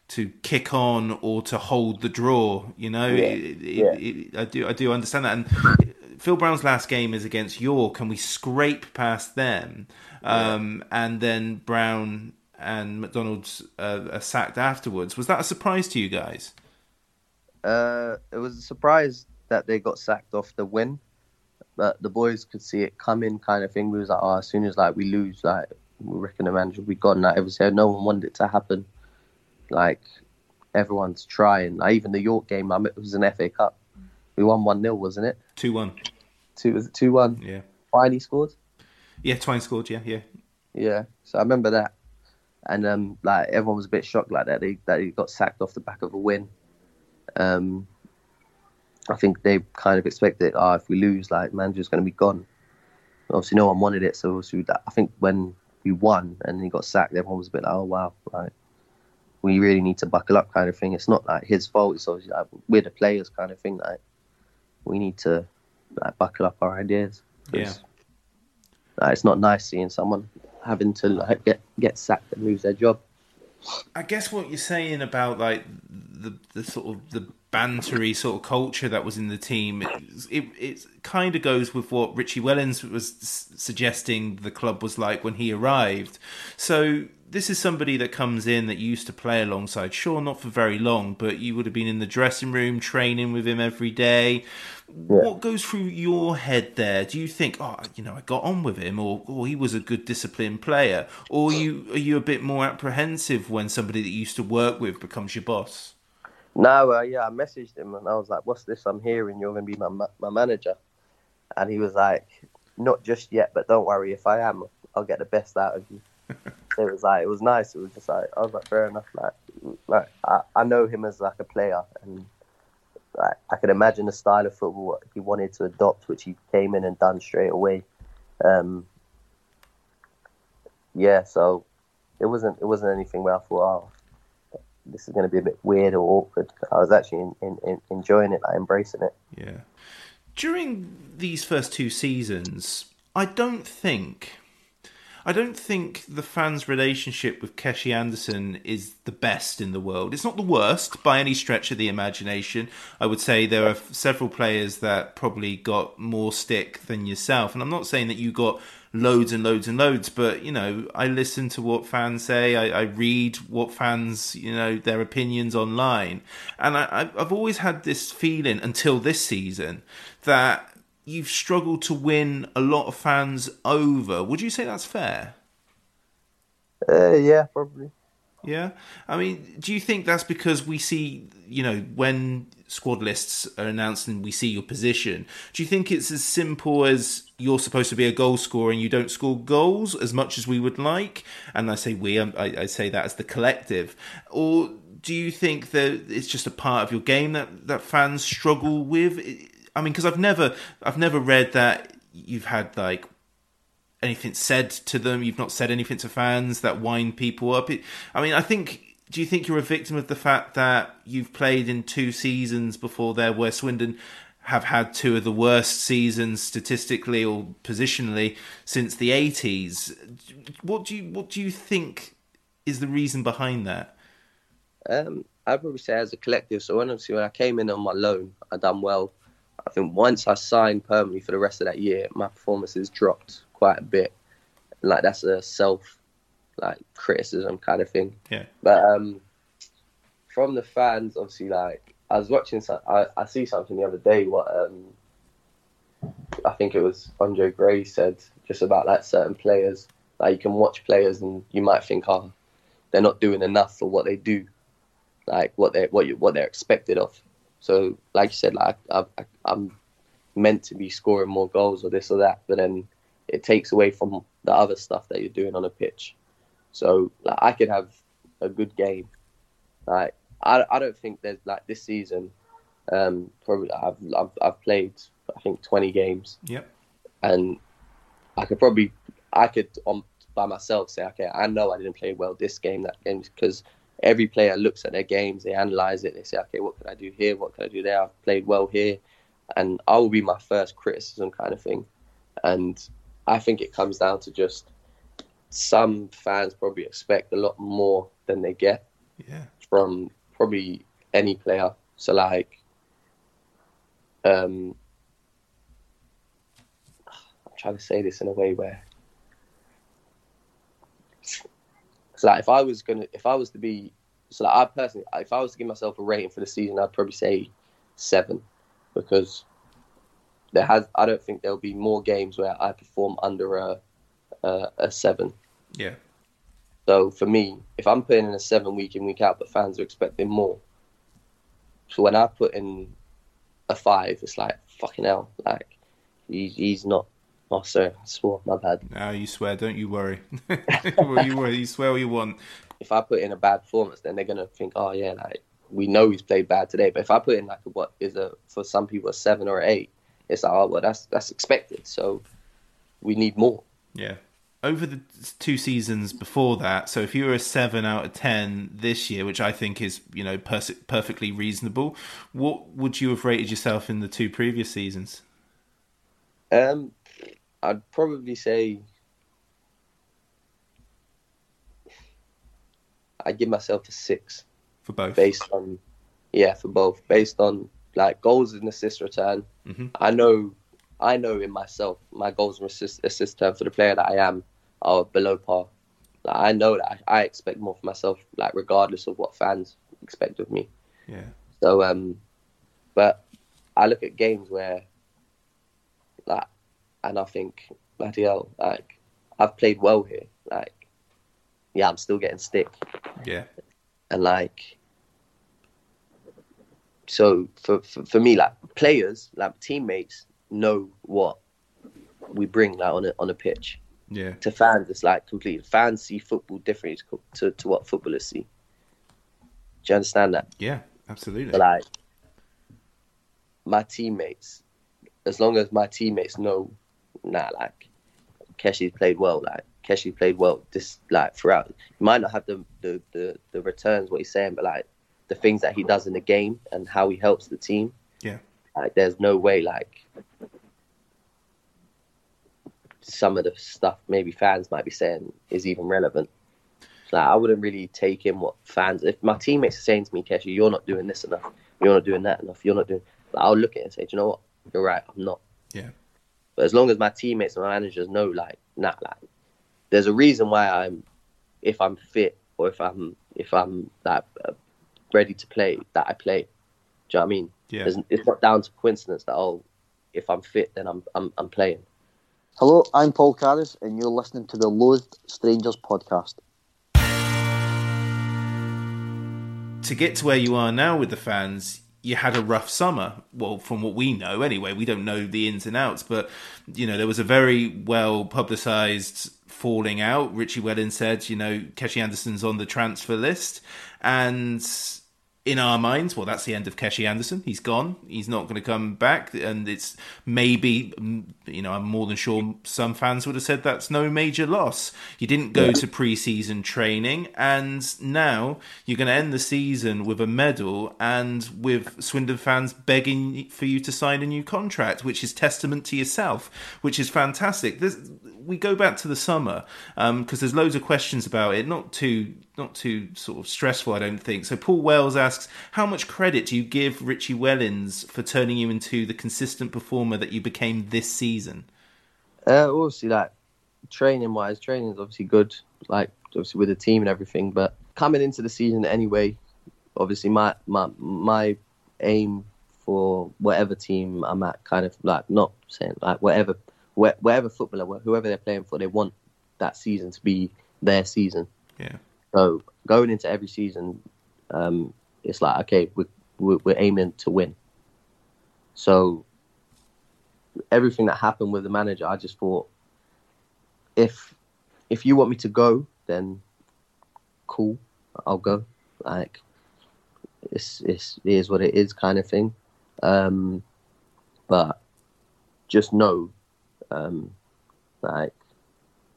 to kick on or to hold the draw. You know, Yeah, It- it- yeah. I do I do understand that. And Phil Brown's last game is against York, and we scrape past them, um, and then Brown and McDonald's uh, are sacked afterwards. Was that a surprise to you guys? Uh, it was a surprise that they got sacked off the win, but the boys could see it coming, kind of thing. We was like, oh, as soon as like we lose, like we reckon the manager will be gone. Like said, no one wanted it to happen. Like everyone's trying. Like even the York game, I mean, it was an FA Cup. We won one 0 wasn't it? Two one. Two was it two one? Yeah. Finally scored. Yeah, Twine scored. Yeah, yeah. Yeah. So I remember that, and um, like everyone was a bit shocked like that. They that he got sacked off the back of a win. Um, I think they kind of expected, oh, ah, if we lose, like manager's going to be gone. Obviously, no one wanted it, so obviously that, I think when we won and he got sacked, everyone was a bit like, oh wow, right. We really need to buckle up, kind of thing. It's not like his fault. It's obviously like we're the players, kind of thing. Like we need to like buckle up our ideas. Yeah. like, it's not nice seeing someone having to like get get sacked and lose their job. I guess what you're saying about like the the sort of the bantery sort of culture that was in the team, it it, it kind of goes with what Richie Wellens was s- suggesting the club was like when he arrived. So this is somebody that comes in that used to play alongside. Sure, not for very long, but you would have been in the dressing room training with him every day. What goes through your head there? Do you think, oh, you know, I got on with him, or, or he was a good disciplined player, or are you are you a bit more apprehensive when somebody that you used to work with becomes your boss? No, uh, yeah, I messaged him and I was like, "What's this I'm hearing? You're going to be my ma- my manager," and he was like, "Not just yet, but don't worry. If I am, I'll get the best out of you." so it was like it was nice. It was just like I was like, fair enough. Like, like I, I know him as like a player, and like I could imagine the style of football he wanted to adopt, which he came in and done straight away. Um, yeah, so it wasn't it wasn't anything where I thought, oh, this is going to be a bit weird or awkward. I was actually in, in, in enjoying it, like embracing it. Yeah. During these first two seasons, I don't think I don't think the fans' relationship with Keshi Anderson is the best in the world. It's not the worst by any stretch of the imagination. I would say there are several players that probably got more stick than yourself. And I'm not saying that you got loads and loads and loads, but you know, I listen to what fans say. I, I read what fans, you know, their opinions online, and I, I've- always had this feeling until this season that you've struggled to win a lot of fans over. Would you say that's fair? Uh, yeah, probably. Yeah. I mean, do you think that's because we see, you know, when squad lists are announced and we see your position, do you think it's as simple as you're supposed to be a goal scorer and you don't score goals as much as we would like? And I say we, um, I, I say that as the collective. Or do you think that it's just a part of your game that, that fans struggle with? I mean, because I've never, I've never read that you've had like anything said to them. You've not said anything to fans that wind people up. It, I mean, I think. Do you think you're a victim of the fact that you've played in two seasons before there, where Swindon have had two of the worst seasons statistically or positionally since the 80s? What do you What do you think is the reason behind that? Um, I'd probably say as a collective. So obviously when I came in on my loan, I done well. I think once I signed permanently for the rest of that year, my performances dropped quite a bit. Like that's a self like criticism kind of thing. Yeah. But um, from the fans, obviously, like I was watching, some, I I see something the other day. What um, I think it was Andre Gray said just about like certain players. Like you can watch players and you might think, oh, they're not doing enough for what they do, like what they what you what they're expected of. So, like you said, like I, I, I'm meant to be scoring more goals or this or that, but then it takes away from the other stuff that you're doing on a pitch. So, like I could have a good game. Like I, I don't think there's like this season. Um, probably I've I've, I've played I think 20 games Yep. and I could probably I could on by myself say okay I know I didn't play well this game that game because every player looks at their games they analyze it they say okay what can I do here what can I do there I've played well here and I will be my first criticism kind of thing and I think it comes down to just some fans probably expect a lot more than they get Yeah. from probably any player so like um I'm trying to say this in a way where so like if I was gonna if I was to be so like I personally if I was to give myself a rating for the season I'd probably say seven because there has I don't think there'll be more games where I perform under a a, a seven. Yeah. So for me, if I'm putting in a seven week in week out, but fans are expecting more. So when I put in a five, it's like fucking hell. Like he, he's not. Oh, sorry, I swore. My bad. Now you swear, don't you worry. you worry, you swear what you want. If I put in a bad performance, then they're gonna think, oh yeah, like we know he's played bad today. But if I put in like a, what is a for some people a seven or eight, it's like oh well that's that's expected. So we need more. Yeah. Over the two seasons before that, so if you were a seven out of ten this year, which I think is you know pers- perfectly reasonable, what would you have rated yourself in the two previous seasons? Um, I'd probably say I'd give myself a six for both. based on yeah for both based on like goals and assist return. Mhm. I know I know in myself my goals and assist, assist return for the player that I am are below par. Like, I know that I, I expect more for myself, like regardless of what fans expect of me. Yeah. So um, but I look at games where like, and I think bloody hell, like I've played well here. Like, yeah, I'm still getting stick Yeah. and like so for, for for me like players like teammates know what we bring like on a on a pitch Yeah. to fans it's like completely fans see football differently to, to, to what footballers see do you understand that Yeah. Absolutely. but like my teammates as long as my teammates know nah like Keshi's played well like Keshi played well this like throughout he might not have the the, the the returns what he's saying but like the things that he does in the game and how he helps the team. Yeah. like there's no way like some of the stuff maybe fans might be saying is even relevant. Like I wouldn't really take in what fans if my teammates are saying to me Keshi you're not doing this enough. You're not doing that enough. You're not doing like, I'll look at it and say do you know what? You're right. I'm not. Yeah. but as long as my teammates and my managers know, like, nah, like, there's a reason why I'm, if I'm fit or if I'm, if I'm like ready to play, that I play. Do you know what I mean? Yeah. There's, it's not down to coincidence that oh, if I'm fit, then I'm I'm, I'm playing. Hello, I'm Paul Carris, and you're listening to the Loathed Strangers podcast. to get to where you are now with the fans, you had a rough summer. Well, from what we know, anyway, we don't know the ins and outs, but you know there was a very well publicised falling out. Richie Wellens said, you know, Keshi Anderson's on the transfer list, and in our minds, well, that's the end of Keshi Anderson. He's gone. He's not going to come back, and it's maybe, mm, you know, I'm more than sure some fans would have said that's no major loss. You didn't go to pre-season training, and now you're going to end the season with a medal, and with Swindon fans begging for you to sign a new contract, which is testament to yourself, which is fantastic. This, we go back to the summer because there's loads of questions about it. Not too not too sort of stressful, I don't think. So Paul Wells asks, how much credit do you give Richie Wellens for turning you into the consistent performer that you became this season? Uh, obviously, like training wise, training is obviously good, like obviously with the team and everything. But coming into the season anyway, obviously my my my aim for whatever team I'm at, kind of like not saying like whatever wh- whatever footballer, whoever they're playing for, they want that season to be their season. Yeah. So going into every season, um, it's like okay, we're, we're we're aiming to win. So everything that happened with the manager, I just thought, if if you want me to go, then cool, I'll go. Like it's it's it is what it is, kind of thing. Um, but just know, um, like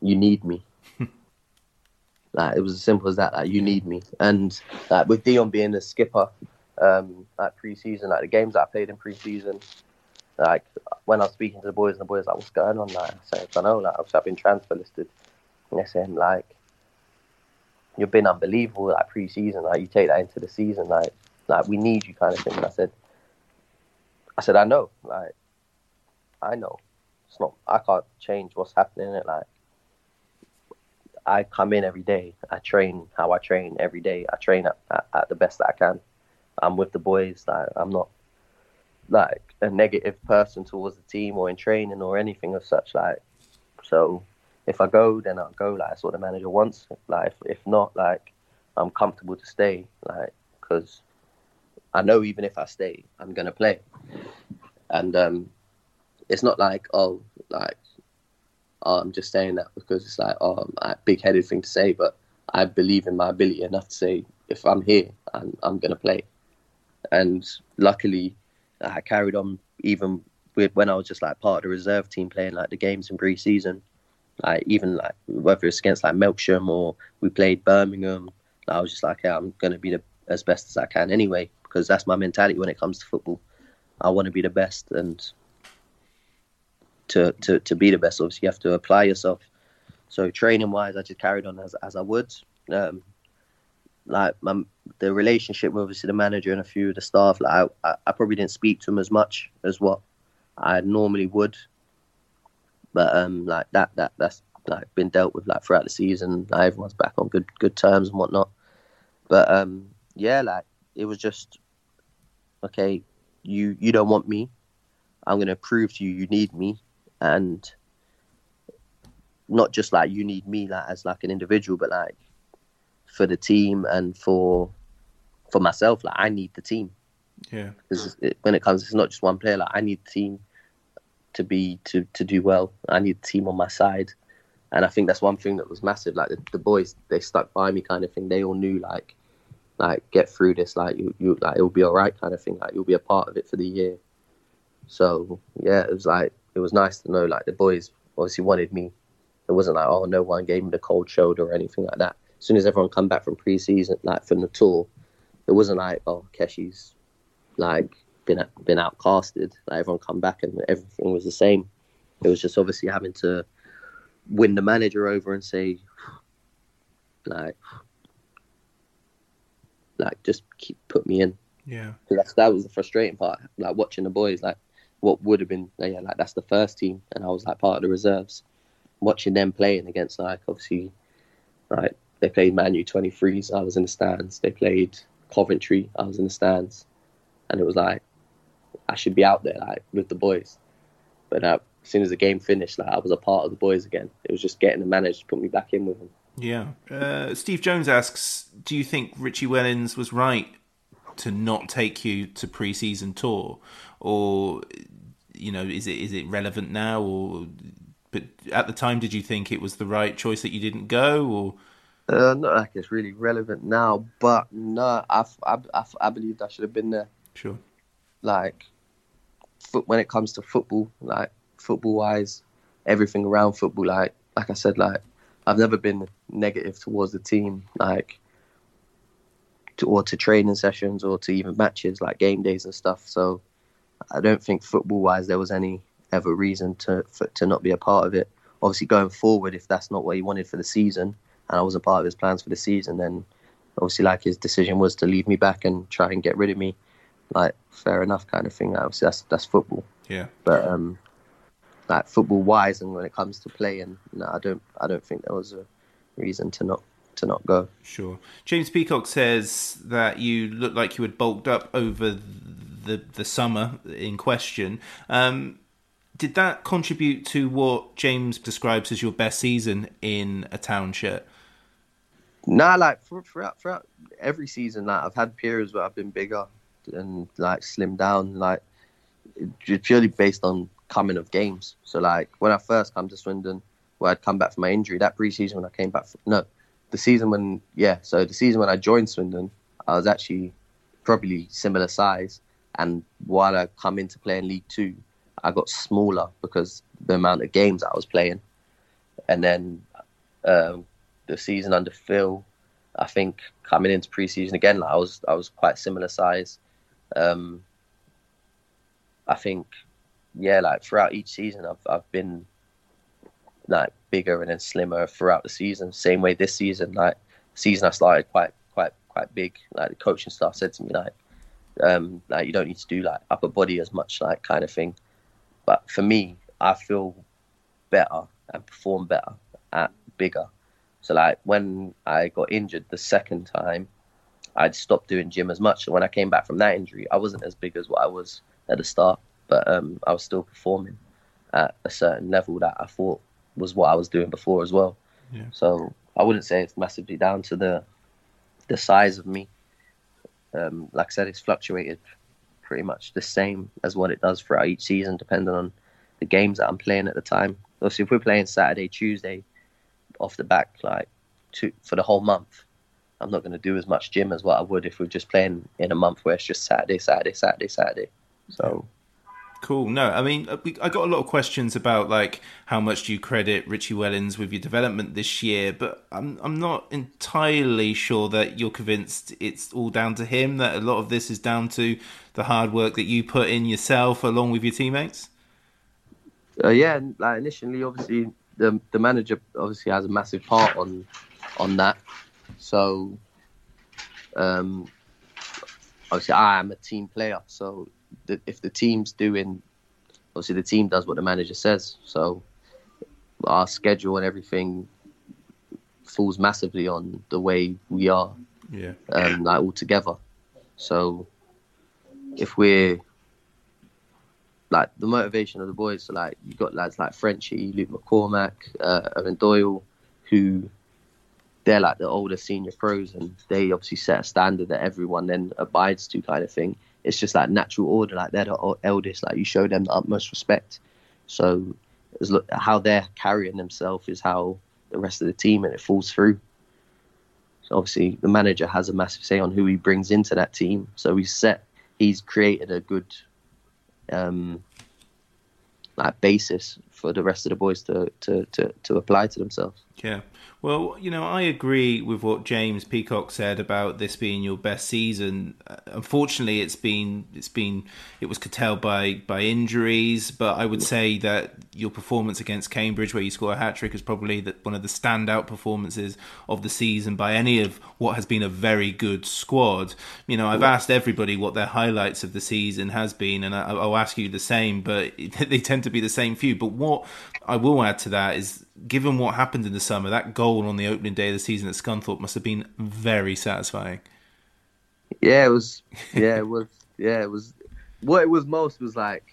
you need me. like it was as simple as that. Like you need me, and like with Dion being a skipper, um, like pre-season, like the games that I played in pre-season, like when I was speaking to the boys, and the boys like, "What's going on?" Like, I said, "I know, like I've been transfer listed." And they're saying like, "You've been unbelievable, like pre-season. Like you take that into the season, like like we need you, kind of thing." And I said, "I said I know, like I know." It's not. I can't change what's happening. It like I come in every day. I train how I train every day. I train at, at, at the best that I can. I'm with the boys. Like I'm not like a negative person towards the team or in training or anything of such. Like so, if I go, then I'll go. Like that's what the manager wants. Like if, if not, like I'm comfortable to stay. Like because I know even if I stay, I'm gonna play. And um, it's not like oh like oh, I'm just saying that because it's like oh a big headed thing to say, but I believe in my ability enough to say if I'm here, I'm, I'm gonna play. And luckily, I carried on even with when I was just like part of the reserve team playing like the games in pre-season, like even like whether it's against like Melksham or we played Birmingham. I was just like, yeah, I'm gonna be the as best as I can anyway because that's my mentality when it comes to football. I want to be the best, and to, to, to be the best, obviously, you have to apply yourself. So training wise, I just carried on as, as I would. Um, like my, the relationship with obviously the manager and a few of the staff, like I, I probably didn't speak to them as much as what I normally would. But um, like that that that's like been dealt with like throughout the season. Like, everyone's back on good good terms and whatnot. But um, yeah, like it was just okay. You you don't want me. I'm gonna prove to you you need me, and not just like you need me like as like an individual, but like for the team and for for myself. Like I need the team. Yeah. Because it, when it comes, it's not just one player. Like I need the team to be to to do well. I need the team on my side, and I think that's one thing that was massive. Like the, the boys, they stuck by me, kind of thing. They all knew like like get through this. Like you you like it'll be all right, kind of thing. Like you'll be a part of it for the year. So yeah, it was like it was nice to know like the boys obviously wanted me. It wasn't like oh no one gave me the cold shoulder or anything like that. As soon as everyone come back from pre-season, like from the tour, it wasn't like oh Keshi's like been been outcasted. Like everyone come back and everything was the same. It was just obviously having to win the manager over and say like like just keep put me in. Yeah. That's, that was the frustrating part. Like watching the boys, like what would have been, yeah, like that's the first team, and I was like part of the reserves. Watching them playing against like obviously, like they played Manu 23s, I was in the stands. They played Coventry, I was in the stands, and it was like I should be out there like with the boys. But uh, as soon as the game finished, like I was a part of the boys again. It was just getting the manager to put me back in with them. Yeah. Uh, Steve Jones asks, do you think Richie Wellens was right to not take you to pre-season tour, or you know, is it is it relevant now? Or but at the time, did you think it was the right choice that you didn't go, or? Uh, not like it's really relevant now, but no, I, I, I, I believed I should have been there. Sure. Like, foot, when it comes to football, like football wise, everything around football, like like I said, like I've never been negative towards the team, like to, or to training sessions or to even matches, like game days and stuff. So I don't think football wise there was any ever reason to for, to not be a part of it. Obviously, going forward, if that's not what he wanted for the season, and I wasn't part of his plans for the season, then obviously, like his decision was to leave me back and try and get rid of me. Like, fair enough, kind of thing. Obviously, that's that's football. Yeah. But um, like football wise, and when it comes to playing, no, I don't I don't think there was a reason to not to not go. Sure. James Peacock says that you look like you had bulked up over the the summer in question. Um, did that contribute to what James describes as your best season in a town shirt? Nah, like throughout throughout every season, like I've had periods where I've been bigger and like slimmed down, like purely based on coming of games. So like when I first come to Swindon, where I'd come back from my injury, that pre-season when I came back, from, no, the season when yeah, so the season when I joined Swindon, I was actually probably similar size, and while I come into play in League Two, I got smaller because the amount of games I was playing, and then um, the season under Phil, I think coming into pre-season again, like I was I was quite similar size. Um, I think, yeah, like throughout each season, I've I've been like bigger and then slimmer throughout the season. Same way this season, like season I started quite quite quite big. Like the coaching staff said to me, like, um, like you don't need to do like upper body as much, like kind of thing. But for me, I feel better and perform better at bigger. So like when I got injured the second time, I'd stopped doing gym as much. And when I came back from that injury, I wasn't as big as what I was at the start, but um, I was still performing at a certain level that I thought was what I was doing before as well. Yeah. So I wouldn't say it's massively down to the the size of me. Um, like I said, it's fluctuated pretty much the same as what it does throughout each season, depending on the games that I'm playing at the time. Obviously, if we're playing Saturday, Tuesday, off the back, like two, for the whole month, I'm not going to do as much gym as what I would if we're just playing in a month where it's just Saturday, Saturday, Saturday, Saturday. So Cool. No, I mean, uh, I got a lot of questions about like how much do you credit Richie Wellens with your development this year, but I'm I'm not entirely sure that you're convinced it's all down to him. That a lot of this is down to the hard work that you put in yourself along with your teammates. uh, yeah, like initially, obviously the the manager obviously has a massive part on on that. So, um, obviously, I am a team player. So, the, if the team's doing, obviously, the team does what the manager says. So, our schedule and everything falls massively on the way we are, Yeah. um, like all together. So, if we're like the motivation of the boys. So like you got lads like Frenchie, Luke McCormick, uh, Eoin Doyle, who they're like the older senior pros, and they obviously set a standard that everyone then abides to, kind of thing. It's just like natural order. Like they're the eldest. Like you show them the utmost respect. So as look how they're carrying themselves is how the rest of the team and it falls through. So obviously the manager has a massive say on who he brings into that team. So he's set. He's created a good um, like basis for the rest of the boys to, to, to, to apply to themselves. Yeah. Well, you know, I agree with what James Peacock said about this being your best season. Uh, unfortunately, it's been it's been it was curtailed by by injuries, but I would say that your performance against Cambridge, where you score a hat trick, is probably the, one of the standout performances of the season by any of what has been a very good squad. You know, I've asked everybody what their highlights of the season has been, and I, I'll ask you the same, but they tend to be the same few. But what I will add to that is, given what happened in the summer, that goal on the opening day of the season at Scunthorpe must have been very satisfying. Yeah, it was. Yeah, it was. Yeah, it was. What it was most was like,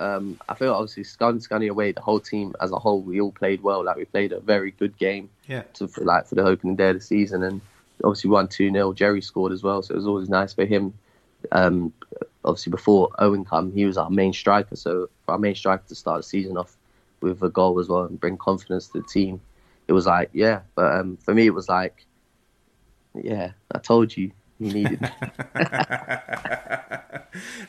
um, I feel obviously Scun Scunny away. The whole team as a whole, we all played well. Like we played a very good game. Yeah. To for like for the opening day of the season, and obviously won two 0 Jerry scored as well, so it was always nice for him. Um, obviously before Owen come, he was our main striker. So for our main striker to start the season off with a goal as well and bring confidence to the team, it was like yeah. But um, for me, it was like, yeah, I told you you needed.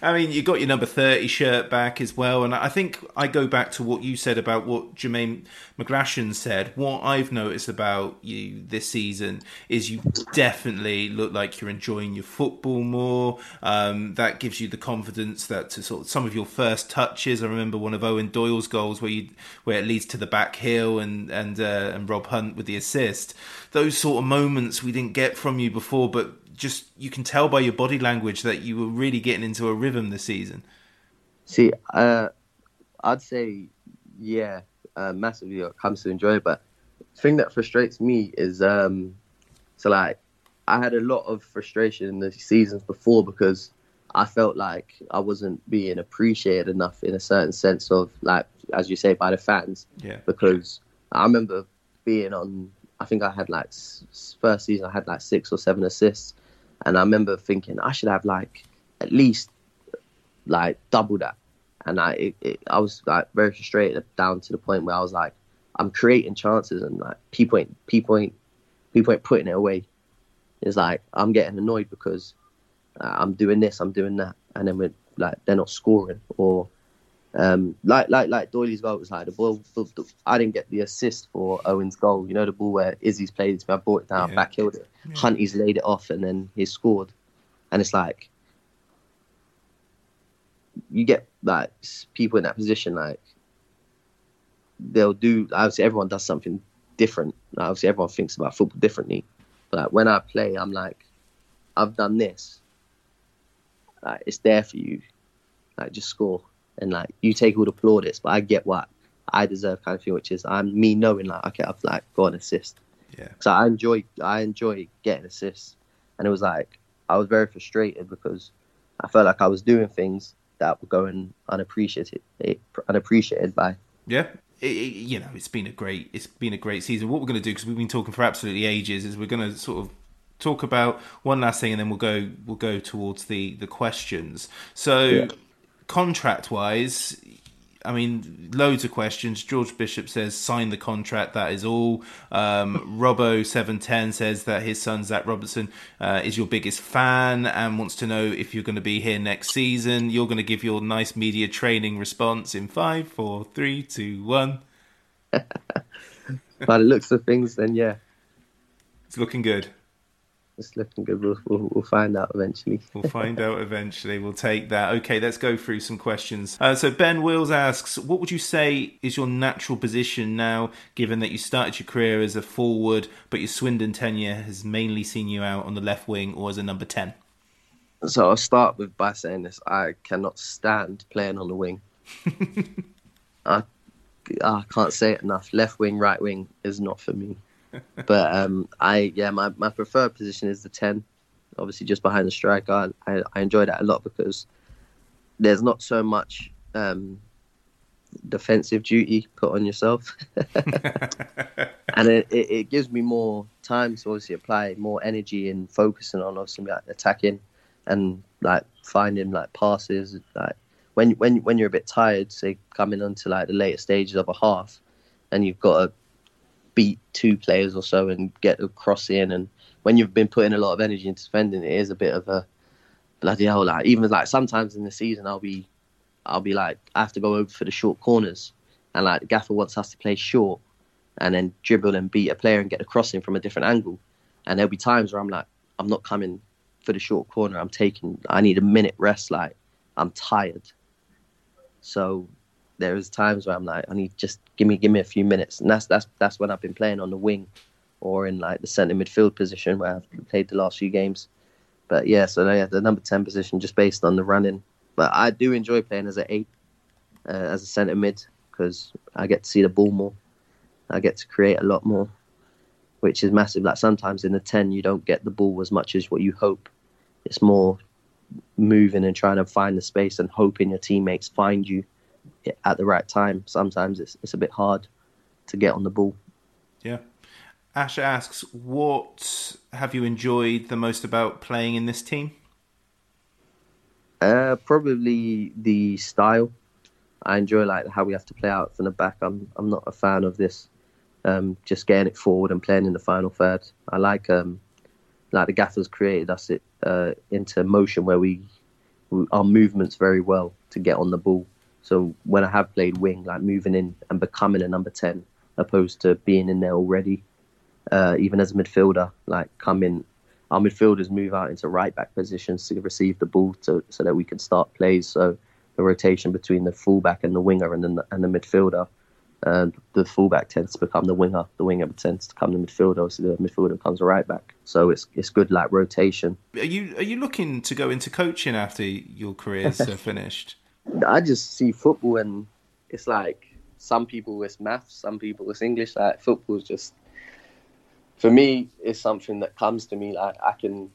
I mean, you got your number 30 shirt back as well. And I think I go back to what you said about what Jermaine McGlashan said. What I've noticed about you this season is you definitely look like you're enjoying your football more. Um, that gives you the confidence that to sort of some of your first touches. I remember one of Eoin Doyle's goals where you where it leads to the back heel and and uh, and Rob Hunt with the assist. Those sort of moments we didn't get from you before, but just you can tell by your body language that you were really getting into a rhythm this season. See, uh, I'd say, yeah, uh, massively it comes to enjoy it. But the thing that frustrates me is, um, so like, I had a lot of frustration in the seasons before because I felt like I wasn't being appreciated enough in a certain sense of, like, as you say, by the fans. Yeah. Because I remember being on, I think I had like, first season, I had like six or seven assists. And I remember thinking, I should have like at least like double that. And I it, it, I was like very frustrated down to the point where I was like, I'm creating chances and like people ain't people ain't people ain't putting it away. It's like I'm getting annoyed because uh, I'm doing this, I'm doing that, and then we're like they're not scoring or um, like like like Doyley's goal was like the ball. The, the, I didn't get the assist for Owen's goal. You know the ball where Izzy's played it to me. I brought it down, Yeah. back heeled it. Yeah. Hunty's laid it off, and then he scored. And it's like you get like people in that position, like they'll do. Obviously, everyone does something different. Like, obviously, everyone thinks about football differently. But like, when I play, I'm like, I've done this. Like, it's there for you. Like, just score. And like you take all the plaudits, but I get what I deserve, kind of thing. Which is I'm me knowing like okay, I've like got an assist. Yeah. So I enjoy I enjoy getting assists, and it was like I was very frustrated because I felt like I was doing things that were going unappreciated eh, unappreciated by. Yeah. It, it, you know, it's been a great it's been a great season. What we're going to do because we've been talking for absolutely ages is we're going to sort of talk about one last thing and then we'll go we'll go towards the the questions. So Yeah. Contract wise, I mean, loads of questions. George Bishop says, sign the contract, that is all. Um, Robbo710 says that his son, Zach Robertson, uh, is your biggest fan and wants to know if you're going to be here next season. You're going to give your nice media training response in five, four, three, two, one. By the looks of things, then yeah, It's looking good. It's looking good. We'll, we'll, we'll find out eventually. We'll find out eventually. We'll take that. Okay, let's go through some questions. Uh, so Ben Wills asks, what would you say is your natural position now, given that you started your career as a forward, but your Swindon tenure has mainly seen you out on the left wing or as a number ten? So I'll start with by saying this: I cannot stand playing on the wing. I, I can't say it enough. Left wing, right wing is not for me. But um, I yeah, my, my preferred position is the ten, obviously just behind the striker. I, I enjoy that a lot because there's not so much um, defensive duty put on yourself, and it, it, it gives me more time to obviously apply more energy and focusing on obviously like attacking and like finding like passes like when when when you're a bit tired, say coming onto like the later stages of a half, and you've got to beat two players or so and get a cross in, and when you've been putting a lot of energy into defending, it is a bit of a bloody hell. Like even like sometimes in the season, I'll be I'll be like I have to go over for the short corners, and like gaffer wants us to play short, and then dribble and beat a player and get a crossing from a different angle, and there'll be times where I'm like I'm not coming for the short corner. I'm taking I need a minute rest. Like I'm tired. So there is times where I'm like, I need just give me give me a few minutes, and that's that's that's when I've been playing on the wing, or in like the centre midfield position where I've played the last few games. But yeah, so yeah, the number ten position just based on the running. But I do enjoy playing as an eight, uh, as a centre mid, because I get to see the ball more. I get to create a lot more, which is massive. Like sometimes in the ten, you don't get the ball as much as what you hope. It's more moving and trying to find the space and hoping your teammates find you at the right time. Sometimes it's it's a bit hard to get on the ball. Yeah. Ash asks, what have you enjoyed the most about playing in this team? Uh, probably the style. I enjoy like how we have to play out from the back. I'm I'm not a fan of this, um, just getting it forward and playing in the final third. I like um, like the gaffers created us it uh, into motion where we, we our movements very well to get on the ball. So when I have played wing, like moving in and becoming a number ten, opposed to being in there already, uh, even as a midfielder, like coming, our midfielders move out into right back positions to receive the ball to, so that we can start plays. So the rotation between the fullback and the winger and the, and the midfielder, uh, the fullback tends to become the winger, the winger tends to become the midfielder, so the midfielder becomes a right back. So it's it's good like rotation. Are you are you looking to go into coaching after your career's uh, finished? I just see football and it's like some people it's maths, some people it's English. Like football is just for me, it's something that comes to me. Like I can,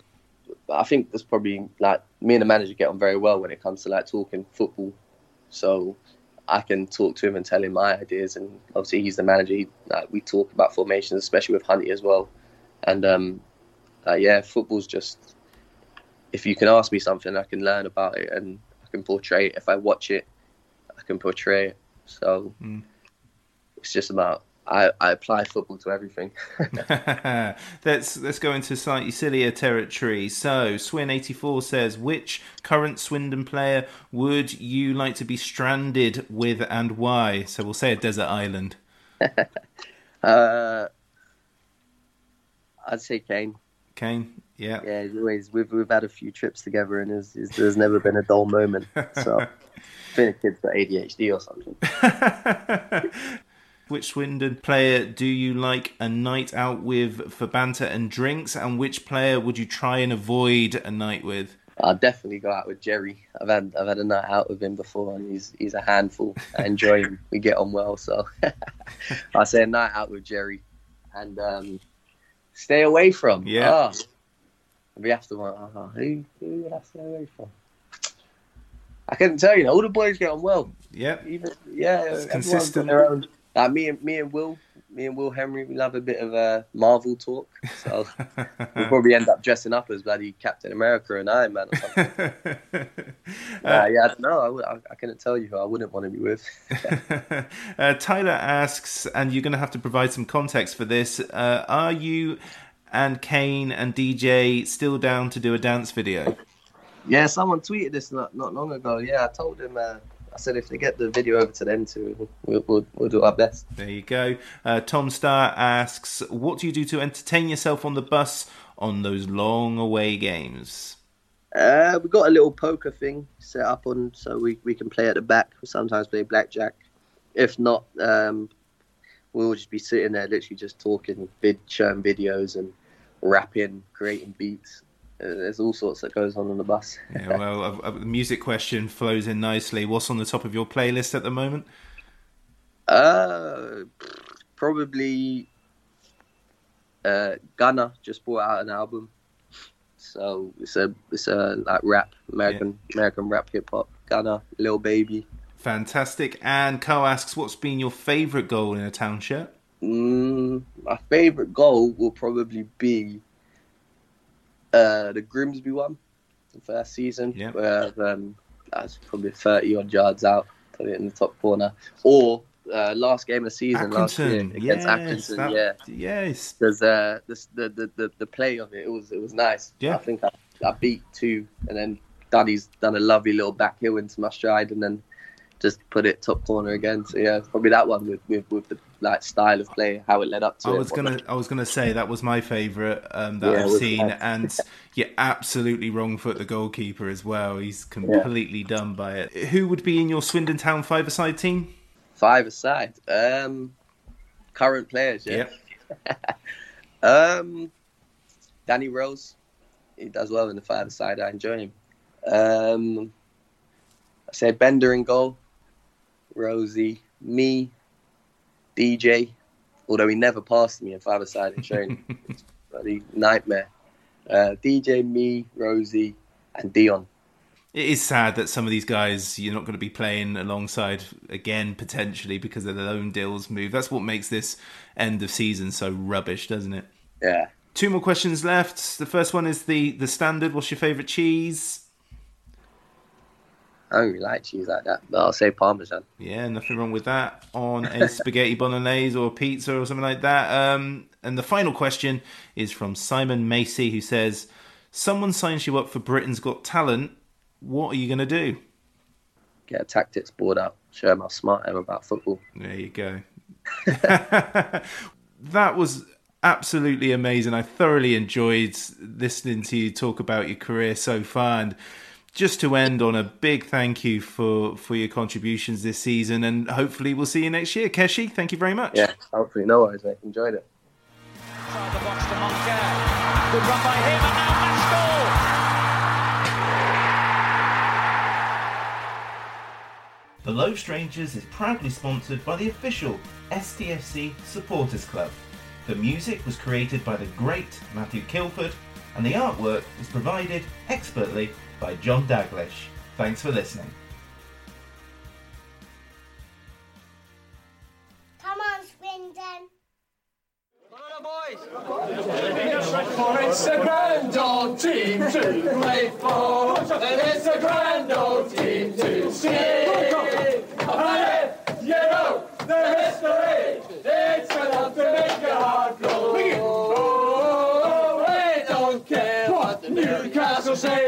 I think there's probably like me and the manager get on very well when it comes to like talking football. So I can talk to him and tell him my ideas, and obviously he's the manager. He, like, we talk about formations, especially with Hunty as well. And um, uh, yeah, football's just if you can ask me something, I can learn about it and can portray it. If I watch it, I can portray it. So mm. it's just about I, I apply football to everything. let's let's go into slightly sillier territory. So Swin eighty four says, which current Swindon player would you like to be stranded with and why? So we'll say a desert island. uh, I'd say Kaine. Kaine, yeah, yeah. Always we've we've had a few trips together, and there's, there's never been a dull moment. So. I think the kid's got ADHD or something. Which Swindon player do you like a night out with for banter and drinks, and which player would you try and avoid a night with? I'll definitely go out with Jerry. I've had I've had a night out with him before, and he's he's a handful. I enjoy him. We get on well, so I say a night out with Jerry, and um, stay away from. Yeah. Oh, we have to. Uh, who who would I stay away from? I couldn't tell you. All the boys get on well. Yeah. Even yeah, It's consistent. Their own. Like me and me and Will, me and Will Henry, we love a bit of a Marvel talk. So we'll probably end up dressing up as bloody Captain America and Iron Man or something. uh, yeah, I don't know. I, I, I couldn't tell you who I wouldn't want to be with. uh, Tyler asks, and you're going to have to provide some context for this. Uh, are you and Kaine and DJ still down to do a dance video? Yeah, someone tweeted this not, not long ago. Yeah, I told him. Uh, I said if they get the video over to them too, we'll, we'll, we'll do our best. There you go. Uh, Tom Star asks, what do you do to entertain yourself on the bus on those long away games? Uh, we got a little poker thing set up on, so we, we can play at the back. We sometimes play blackjack. If not, um, we'll just be sitting there, literally just talking, vid, showing videos and rapping, creating beats. Uh, there's all sorts that goes on on the bus. Yeah, well, a, a music question flows in nicely. What's on the top of your playlist at the moment? Uh, probably uh, Gunna just brought out an album, so it's a it's a like rap American American rap hip hop. Gunna, Lil Baby. Fantastic. And Co asks, what's been your favourite goal in a town shirt? Mm, my favorite goal will probably be uh, the Grimsby one, the first season, Yeah. where um, was probably thirty odd yards out, put it in the top corner, or uh, last game of the season last year against yes, Atkinson. that- yeah, yes. There's uh, the, the the the play of it. It was it was nice. Yeah. I think I, I beat two, and then Daddy's done a lovely little back heel into my stride, and then just put it top corner again. So yeah, probably that one with with, with the like style of play, how it led up to I it. was gonna, I was gonna say that was my favourite um, that Yeah, I've seen, nice. and yeah, absolutely wrong foot the goalkeeper as well. He's completely done by it. Who would be in your Swindon Town five-a-side team? Five aside. Um, current players, yeah. Yep. um, Danny Rose, he does well in the five aside. I enjoy him. Um, I say Benda in goal, Rosie, me, DJ. Although he never passed me in five aside in training, It's bloody nightmare. Uh, DJ, me, Rosie, and Dion. It is sad that some of these guys you're not going to be playing alongside again potentially because of the loan deals move. That's what makes this end of season so rubbish, doesn't it? Yeah. Two more questions left. The first one is the the standard. What's your favourite cheese? I don't really like cheese like that, but I'll say Parmesan. Yeah, nothing wrong with that. On a spaghetti bolognese or pizza or something like that. Um, and the final question is from Simon Macy, who says, "Someone signs you up for Britain's Got Talent. What are you going to do?" Get a tactics board out, show him how smart I am about football. There you go. that was absolutely amazing. I thoroughly enjoyed listening to you talk about your career so far and just to end on a big thank you for, for your contributions this season and hopefully we'll see you next year. Keshi, thank you very much. Yeah, hopefully, no worries, mate. Enjoyed it. Good run by him, and now The Loathed Strangers is proudly sponsored by the official STFC Supporters Club. The music was created by the great Matthew Kilford, and the artwork was provided expertly by John Daglish. Thanks for listening. Come on, Swindon. For it's a grand old team to play for, and it's a grand old team to see. And if you know the history, it's enough to make your heart glow. Oh, we don't care what the Newcastle say.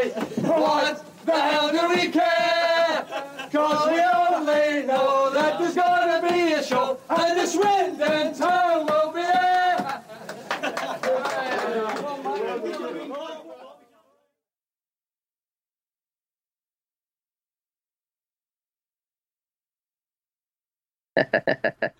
The hell do we care? Cause we only know that there's gonna be a show, and this wind and town will be there.